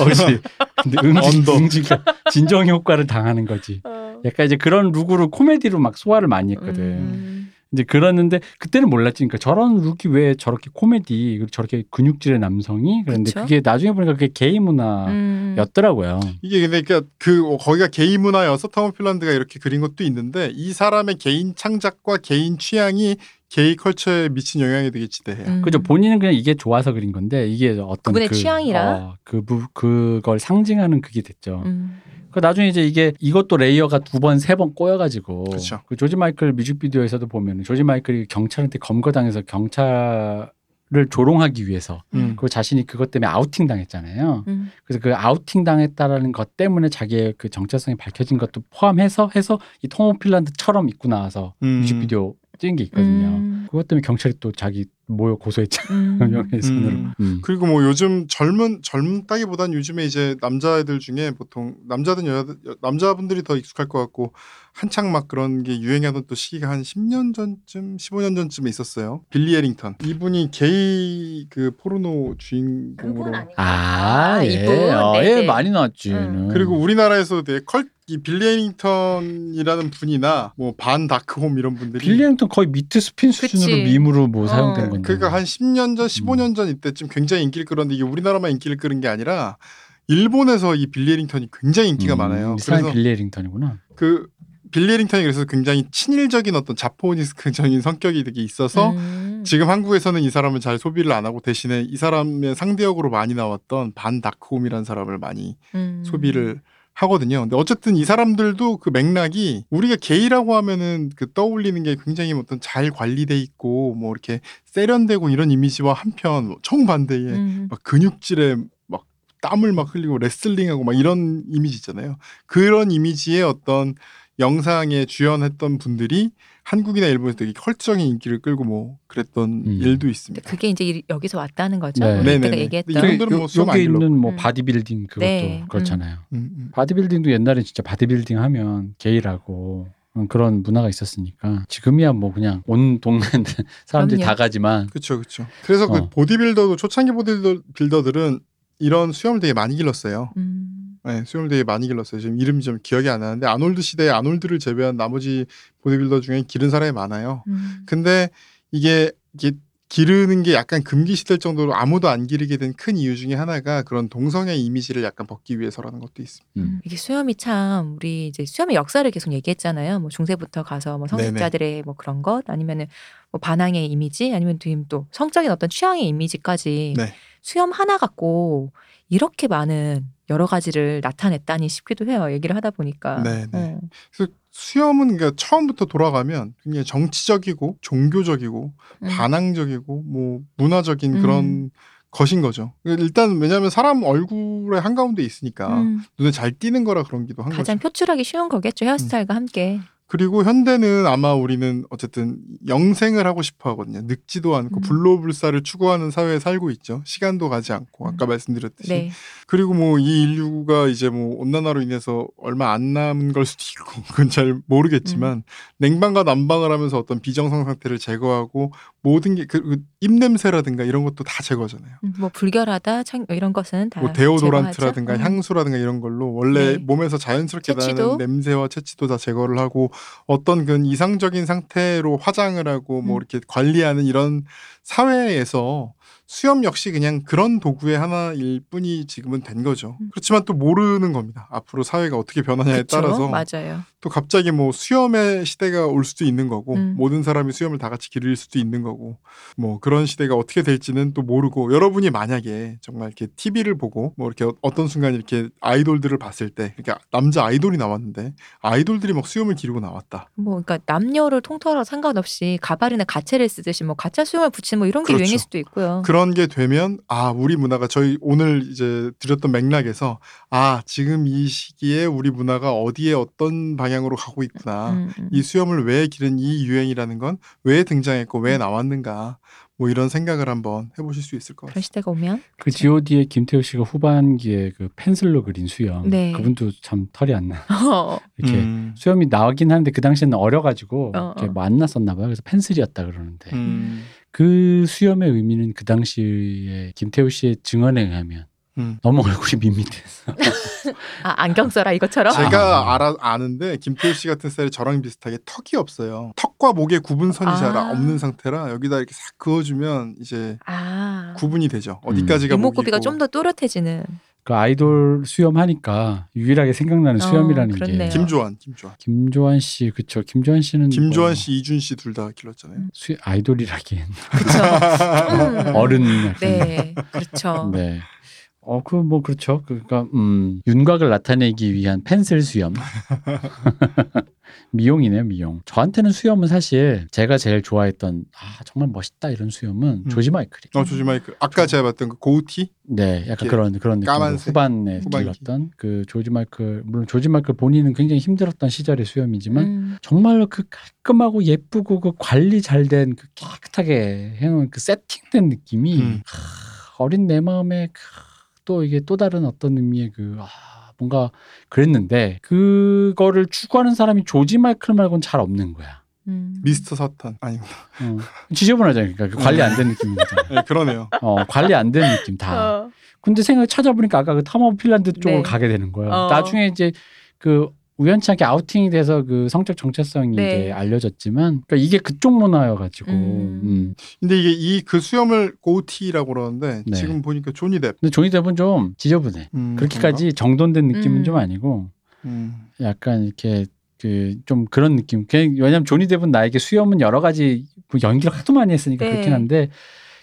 어지 근데 응징. [LAUGHS] 응징 진정 효과를 당하는 거지. 약간 이제 그런 look으로 코미디로 막 소화를 많이 했거든. 음. 이제 그랬는데 그때는 몰랐지. 그러니까 저런 look이 왜 저렇게 코미디 그리고 저렇게 근육질의 남성이 그런데 그쵸? 그게 나중에 보니까 그게 게이 음. 문화였더라고요. 이게 근데 그러니까 그 거기가 게이 문화여서 Tom of Finland가 이렇게 그린 것도 있는데 이 사람의 개인 창작과 개인 취향이 게이 culture에 미친 영향이 되게 지대해요. 음. 그죠 본인은 그냥 이게 좋아서 그린 건데 이게 어떤 그분의 그, 취향이라? 어, 그 부- 그걸 상징하는 그게 됐죠. 음. 그 나중에 이제 이게 이것도 layer가 두 번 세 번 꼬여가지고 그쵸. 그 조지 마이클 뮤직비디오에서도 보면 조지 마이클이 경찰한테 검거당해서 경찰을 조롱하기 위해서 음. 그 자신이 그것 때문에 아우팅 당했잖아요. 음. 그래서 그 아우팅 당했다라는 것 때문에 자기의 그 정체성이 밝혀진 것도 포함해서 해서 이 Tom of Finland처럼 입고 나와서 음. 뮤직비디오 찍은 게 있거든요. 음. 그것 때문에 경찰이 또 자기 모여 고소했잖아요. 음. [LAUGHS] 명예훼손으로. 음. 음. 그리고 뭐 요즘 젊은 젊다기보단 요즘에 이제 남자애들 중에 보통 남자든 여자 남자분들이 더 익숙할 것 같고 한창 막 그런 게 유행하던 또 시기가 한 10년 전쯤 15년 전쯤에 있었어요. 빌리 에링턴 이분이 게이 그 포르노 주인공으로 아, 예. 이분. 어, 네, 예, 네. 많이 나왔지. 음. 그리고 우리나라에서도 되게 cul- 이 빌리 에링턴이라는 분이나 뭐 반 다크홈 이런 분들이 빌리 에링턴 거의 meatspin 수준으로 그치. 밈으로 뭐 어. 사용된 건데. 그러니까 한 10년 전, 15년 전 이때쯤 굉장히 인기를 끌었는데 이게 우리나라만 인기를 끌은 게 아니라 일본에서 이 빌리 에링턴이 굉장히 인기가 음, 많아요. 이 사람이 그래서 빌리 에링턴이구나. 그 빌리 에링턴이 그래서 굉장히 친일적인 어떤 Japonesque적인 성격이 되게 있어서 음. 지금 한국에서는 이 사람을 잘 소비를 안 하고 대신에 이 사람의 상대역으로 많이 나왔던 반 다크홈이라는 사람을 많이 음. 소비를 하거든요. 근데 어쨌든 이 사람들도 그 맥락이 우리가 게이라고 하면은 그 떠올리는 게 굉장히 어떤 잘 관리돼 있고 뭐 이렇게 세련되고 이런 이미지와 한편 뭐 정반대의 음. 막 근육질에 막 땀을 막 흘리고 레슬링하고 막 이런 이미지 있잖아요. 그런 이미지의 어떤 영상에 주연했던 분들이 한국이나 일본에서 되게 컬트적인 인기를 끌고 뭐 그랬던 음. 일도 있습니다. 그게 이제 이- 여기서 왔다는 거죠. 네. 그때가 얘기했던. 분들은 요- 뭐 여기. 있는 뭐 음. 바디빌딩 그것도 네, 그렇잖아요. 음, 음. 바디빌딩도 옛날에 진짜 바디빌딩 하면 게이라고 음, 그런 문화가 있었으니까 지금이야 뭐 그냥 온 동네 [LAUGHS] 사람들이 그럼요. 다 가지만 그렇죠, 그렇죠. 그래서 그 어. 보디빌더도 초창기 보디빌더들은 이런 수염을 되게 많이 길렀어요. 음. 네, 수염을 되게 많이 길렀어요. 지금 이름이 좀 기억이 안 나는데 아놀드 시대에 아놀드를 제외한 나머지 보디빌더 중에 기른 사람이 많아요. 음. 근데 이게 이게 기르는 게 약간 금기시될 정도로 아무도 안 기르게 된 큰 이유 중에 하나가 그런 동성애 이미지를 약간 벗기 위해서라는 것도 있습니다. 음. 이게 수염이 참 우리 이제 수염의 역사를 계속 얘기했잖아요. 뭐 중세부터 가서 뭐 성직자들의 뭐 그런 것 아니면은 뭐 반항의 이미지 아니면 지금 또 성적인 어떤 취향의 이미지까지 네. 수염 하나 갖고 이렇게 많은 여러 가지를 나타냈다니 싶기도 해요. 얘기를 하다 보니까. 네, 네. 어. 그래서 수염은 그러니까 처음부터 돌아가면 굉장히 정치적이고 종교적이고 음. 반항적이고 뭐 문화적인 음. 그런 것인 거죠. 일단 왜냐하면 사람 얼굴의 한가운데 있으니까 음. 눈에 잘 띄는 거라 그런기도 한 가장 거죠. 표출하기 쉬운 거겠죠. 헤어스타일과 함께. 그리고 현대는 아마 우리는 어쨌든 영생을 하고 싶어 하거든요. 늙지도 않고 음. 불로불사를 추구하는 사회에 살고 있죠. 시간도 가지 않고 아까 말씀드렸듯이. 네. 그리고 뭐 이 인류가 이제 뭐 온난화로 인해서 얼마 안 남은 걸 수도 있고 [LAUGHS] 그건 잘 음. 모르겠지만 냉방과 난방을 하면서 어떤 비정상 상태를 제거하고 모든 게그 그 입냄새라든가 이런 것도 다 제거잖아요. 음, 뭐 불결하다 창 이런 것은 다 뭐 데오도란트라든가 제거하죠. 음. 향수라든가 이런 걸로 원래 네. 몸에서 자연스럽게 채취도? 나는 냄새와 채취도 다 제거를 하고 어떤 그 이상적인 상태로 화장을 하고 뭐 음. 이렇게 관리하는 이런 사회에서 수염 역시 그냥 그런 도구의 하나일 뿐이 지금은 된 거죠. 음. 그렇지만 또 모르는 겁니다. 앞으로 사회가 어떻게 변하냐에 그쵸? 따라서 맞아요. 또 갑자기 뭐 수염의 시대가 올 수도 있는 거고 음. 모든 사람이 수염을 다 같이 기를 수도 있는 거고 뭐 그런 시대가 어떻게 될지는 또 모르고 여러분이 만약에 정말 이렇게 TV를 보고 뭐 이렇게 어- 어떤 순간 이렇게 아이돌들을 봤을 때 그러니까 남자 아이돌이 나왔는데 아이돌들이 막 수염을 기르고 나왔다. 뭐 그러니까 남녀를 통틀어 상관없이 가발이나 가채를 쓰듯이 뭐 가짜 수염을 붙이는 뭐 이런 게 그렇죠. 유행일 수도 있고요. 그런 게 되면 아 우리 문화가 저희 오늘 이제 드렸던 맥락에서 아 지금 이 시기에 우리 문화가 어디에 어떤 방 향으로 가고 있구나 음, 음. 이 수염을 왜 기른 이 유행이라는 건 왜 등장했고 음. 왜 나왔는가 뭐 이런 생각을 한번 해보실 수 있을 것 같아요. 시대가 오면 그 G.O.D의 김태우 씨가 후반기에 그 펜슬로 그린 수염. 네. 그분도 참 털이 안 나. [LAUGHS] 어, 이렇게 음, 수염이 나긴 하는데 그 당시에는 어려가지고 어, 이렇게 어. 뭐안 났었나 봐요. 그래서 펜슬이었다 그러는데 음, 그 수염의 의미는 그 당시에 김태우 씨의 증언에 의하면 음. 너무 얼굴이 밋밋해서 [LAUGHS] 아 안경 써라 이것처럼. 제가 알아 아는데 김태우 씨 같은 스타일이 저랑 비슷하게 턱이 없어요. 턱과 목에 구분선이 잘 아. 없는 상태라 여기다 이렇게 싹 그어주면 이제 아 구분이 되죠. 어디까지가 이목구비가 목이고. 좀더 또렷해지는. 그 아이돌 수염 하니까 유일하게 생각나는 어, 수염이라는 게 그렇네요. 김조한, 김조한, 김조한 씨 그쵸 김조한 씨는 김조한 뭐 씨, 이준 씨 둘 다 길렀잖아요. 수, 아이돌이라기엔 그쵸. 음. [LAUGHS] 어른 네, 그렇죠. 네. 어, 그, 뭐, 그렇죠. 그러니까, 음, 윤곽을 나타내기 위한 펜슬 수염. [LAUGHS] [LAUGHS] 미용이네요, 미용. 저한테는 수염은 사실 제가 제일 좋아했던, 아, 정말 멋있다 이런 수염은 음. 조지 마이클이. 어 조지 마이클. 아까 제가 봤던 그 고우티. 네, 약간 그런, 그런 느낌. 까만색, 후반에 후반기. 길렀던 그 조지 마이클, 물론 조지 마이클 본인은 굉장히 힘들었던 시절의 수염이지만, 음, 정말로 그 깔끔하고 예쁘고 그 관리 잘 된 그 깨끗하게 해놓은 그 세팅된 느낌이 음. 하, 어린 내 마음에 그, 또 이게 또 다른 어떤 의미의 그 아, 뭔가 그랬는데 그거를 추구하는 사람이 조지 마이클 말고는 잘 없는 거야. 음. 미스터 사탄 아니구나. 어. 지저분하잖아요. 그러니까 그 관리 안 된 느낌인 거잖아. 네, 그러네요. 어, 관리 안 된 느낌 다. 어, 근데 생각 찾아보니까 아까 그 탐험 핀란드 쪽으로 네. 가게 되는 거예요. 어. 나중에 이제 그 우연찮게 아우팅이 돼서 그 성적 정체성이 네. 이제 알려졌지만 그러니까 이게 그쪽 문화여가지고 음. 음. 근데 이게 이 그 수염을 goatee라고 그러는데 네. 지금 보니까 조니 뎁. 근데 조니 뎁은 좀 지저분해. 음, 그렇게까지 정돈된 느낌은 음. 좀 아니고 그런가? 음. 약간 이렇게 그 좀 그런 느낌. 왜냐면 조니 뎁은 나에게 수염은 여러 가지 뭐 연기를 하도 많이 했으니까 네. 그렇긴 한데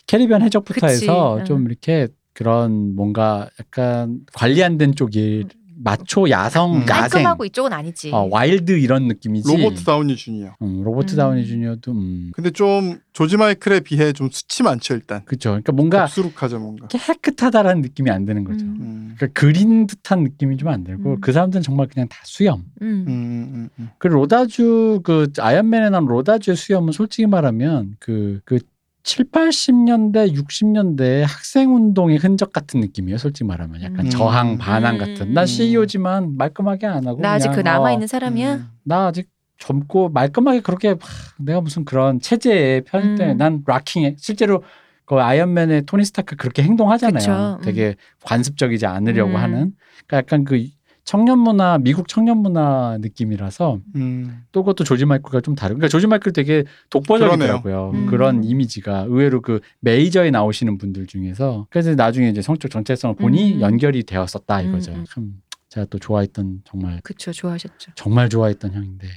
캐리비안 해적부터 그치. 해서 응. 좀 이렇게 그런 뭔가 약간 관리 안 된 쪽이 마초 야성 음. 야생 깔끔하고 이쪽은 아니지. 어, wild 이런 느낌이지. 로버트 다우니 주니어. 음, 로버트 음. 다우니 주니어도 음. 근데 좀 조지 마이클에 비해 좀 숱이 많죠 일단. 그렇죠. 그러니까 뭔가 덥수룩하죠 뭔가. 깨끗하다라는 느낌이 안 드는 거죠. 음. 음. 그러니까 그린 듯한 느낌이 좀 안 들고 음. 그 사람들은 정말 그냥 다 수염. 음. 음, 음, 음. 그리고 로다주 그 아이언맨에 나온 로다주의 수염은 솔직히 말하면 그그 7, 80년대, 60년대 학생 운동의 흔적 같은 느낌이에요. 솔직히 말하면 약간 음. 저항 반항 음. 같은. 나 CEO지만 말끔하게 안 하고 나 아직 그 남아 어, 있는 사람이야. 음. 나 아직 젊고 말끔하게 그렇게 하, 내가 무슨 그런 체제의 편 때문에 음. 난 락킹해. 실제로 그 아이언맨의 토니 스타크 그렇게 행동하잖아요. 음. 되게 관습적이지 않으려고 음. 하는. 그러니까 약간 그 청년 문화, 미국 청년 문화 느낌이라서 음. 또 그것도 조지 마이클과 좀 다른. 그러니까 조지 마이클 되게 독보적이더라고요. 음. 그런 이미지가 의외로 그 메이저에 나오시는 분들 중에서 그래서 나중에 이제 성적 정체성을 보니 음. 연결이 되었었다 이거죠. 음, 음. 참 제가 또 좋아했던 정말 그쵸 좋아하셨죠. 정말 좋아했던 형인데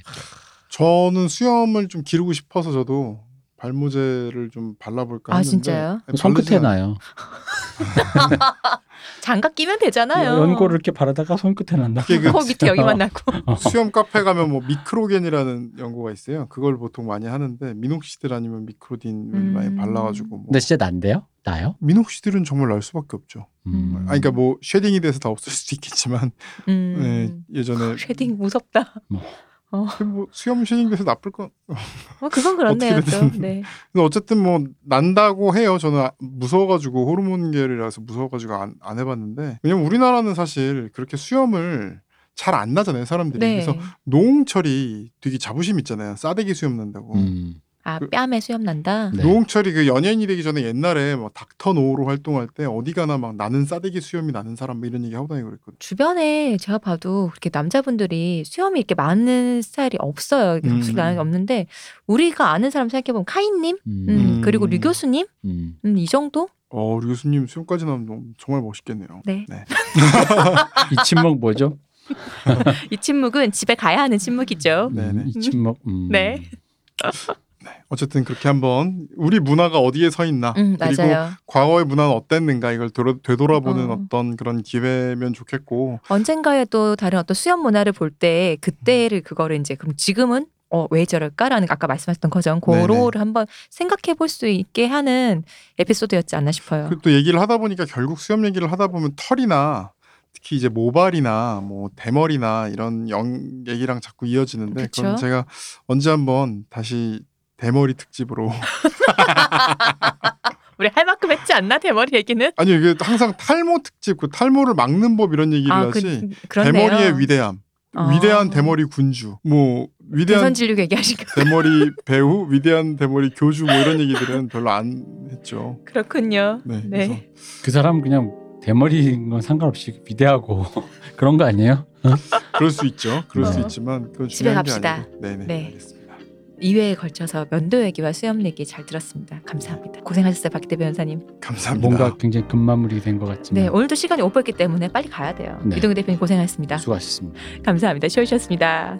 저는 수염을 좀 기르고 싶어서 저도 발모제를 좀 발라볼까 아 했는데 진짜요? 네, 손끝에 바르진 않- 나요. [LAUGHS] 장갑 끼면 되잖아요. 연고를 이렇게 바르다가 손 끝에 난다. 그게 그 코 밑에 여기만 나고. [LAUGHS] 수염 카페 가면 뭐 미크로겐이라는 연고가 있어요. 그걸 보통 많이 하는데 미녹시딜 아니면 미크로딘을 음. 많이 발라가지고 뭐 근데 진짜 난데요? 나요? 미녹시딜은 정말 날 수밖에 없죠. 음. 아 그러니까 뭐 shedding이 돼서 다 없을 수도 있겠지만 음. 네, 예전에 shedding 무섭다. 뭐 수염 shedding 돼서 나쁠 건 어, 그건 [LAUGHS] 그렇네요. 네. 근데 어쨌든 뭐 난다고 해요. 저는 아- 무서워가지고 호르몬계열이라서 무서워가지고 안, 안 해봤는데 왜냐면 우리나라는 사실 그렇게 수염을 잘 안 나잖아요 사람들이 네. 그래서 노홍철이 되게 자부심 있잖아요 싸대기 수염 난다고 음. 아 그- 뺨에 수염 난다. 네. 노홍철이 그 연예인이 되기 전에 옛날에 뭐 닥터 노로 활동할 때 어디 가나 막 나는 싸대기 수염이 나는 사람 뭐 이런 얘기 하고 다니고 그랬거든 주변에 제가 봐도 그렇게 남자분들이 수염이 이렇게 많은 스타일이 없어요. 이렇게 음. 게 없는데 우리가 아는 사람 생각해 보면 카이님, 음. 음, 음. 그리고 류 교수님, 음. 음, 이 정도? 어 우리 교수님 수염까지 나면 너무- 정말 멋있겠네요 네. [LAUGHS] 이 침묵 뭐죠? [LAUGHS] 이 침묵은 집에 가야 하는 침묵이죠. 네네. 음, 이 침묵. 음. 네. [LAUGHS] 어쨌든 그렇게 한번 우리 문화가 어디에 서 있나 음, 그리고 맞아요. 과거의 문화는 어땠는가 이걸 되돌아, 되돌아보는 어. 어. 떤 그런 기회면 좋겠고 언젠가에 또 다른 어떤 수염 문화를 볼 때 그때를 그거를 이제 그럼 지금은 어, 왜 저럴까라는 아까 말씀하셨던 거죠. 그거를 한번 생각해 볼 수 있게 하는 에피소드였지 않나 싶어요. 그또 얘기를 하다 보니까 결국 수염 얘기를 하다 보면 털이나 특히 이제 모발이나 뭐 대머리나 이런 영 얘기랑 자꾸 이어지는데 그쵸. 그건 제가 언제 한번 다시 대머리 특집으로 [LAUGHS] 우리 할 만큼 했지 않나 대머리 얘기는? 아니 이게 항상 탈모 특집 그 탈모를 막는 법 이런 얘기를 하지 그, 그렇네요. 대머리의 위대함 어. 위대한 대머리 군주 뭐 위대한 대선진류 얘기하신 거 대머리 배우 위대한 대머리 교주 뭐 이런 얘기들은 별로 안 했죠. 그렇군요. 네. 네. 그래서 그 사람 그냥 대머리인 건 상관없이 위대하고 [LAUGHS] 그런 거 아니에요? 그럴 수 있죠. 그럴 수 어. 있지만 그건 집에 갑시다. 아니고. 네네. 네. 알겠습니다. 2회에 걸쳐서 면도 얘기와 수염 얘기 잘 들었습니다. 감사합니다. 고생하셨어요, 박대 변호사님. 감사합니다. 뭔가 굉장히 급마무리 된 것 같지만 네, 오늘도 시간이 오버했기 때문에 빨리 가야 돼요. 네. 이동희 대표님 고생하셨습니다. 수고하셨습니다. 감사합니다. 쉬어주셨습니다.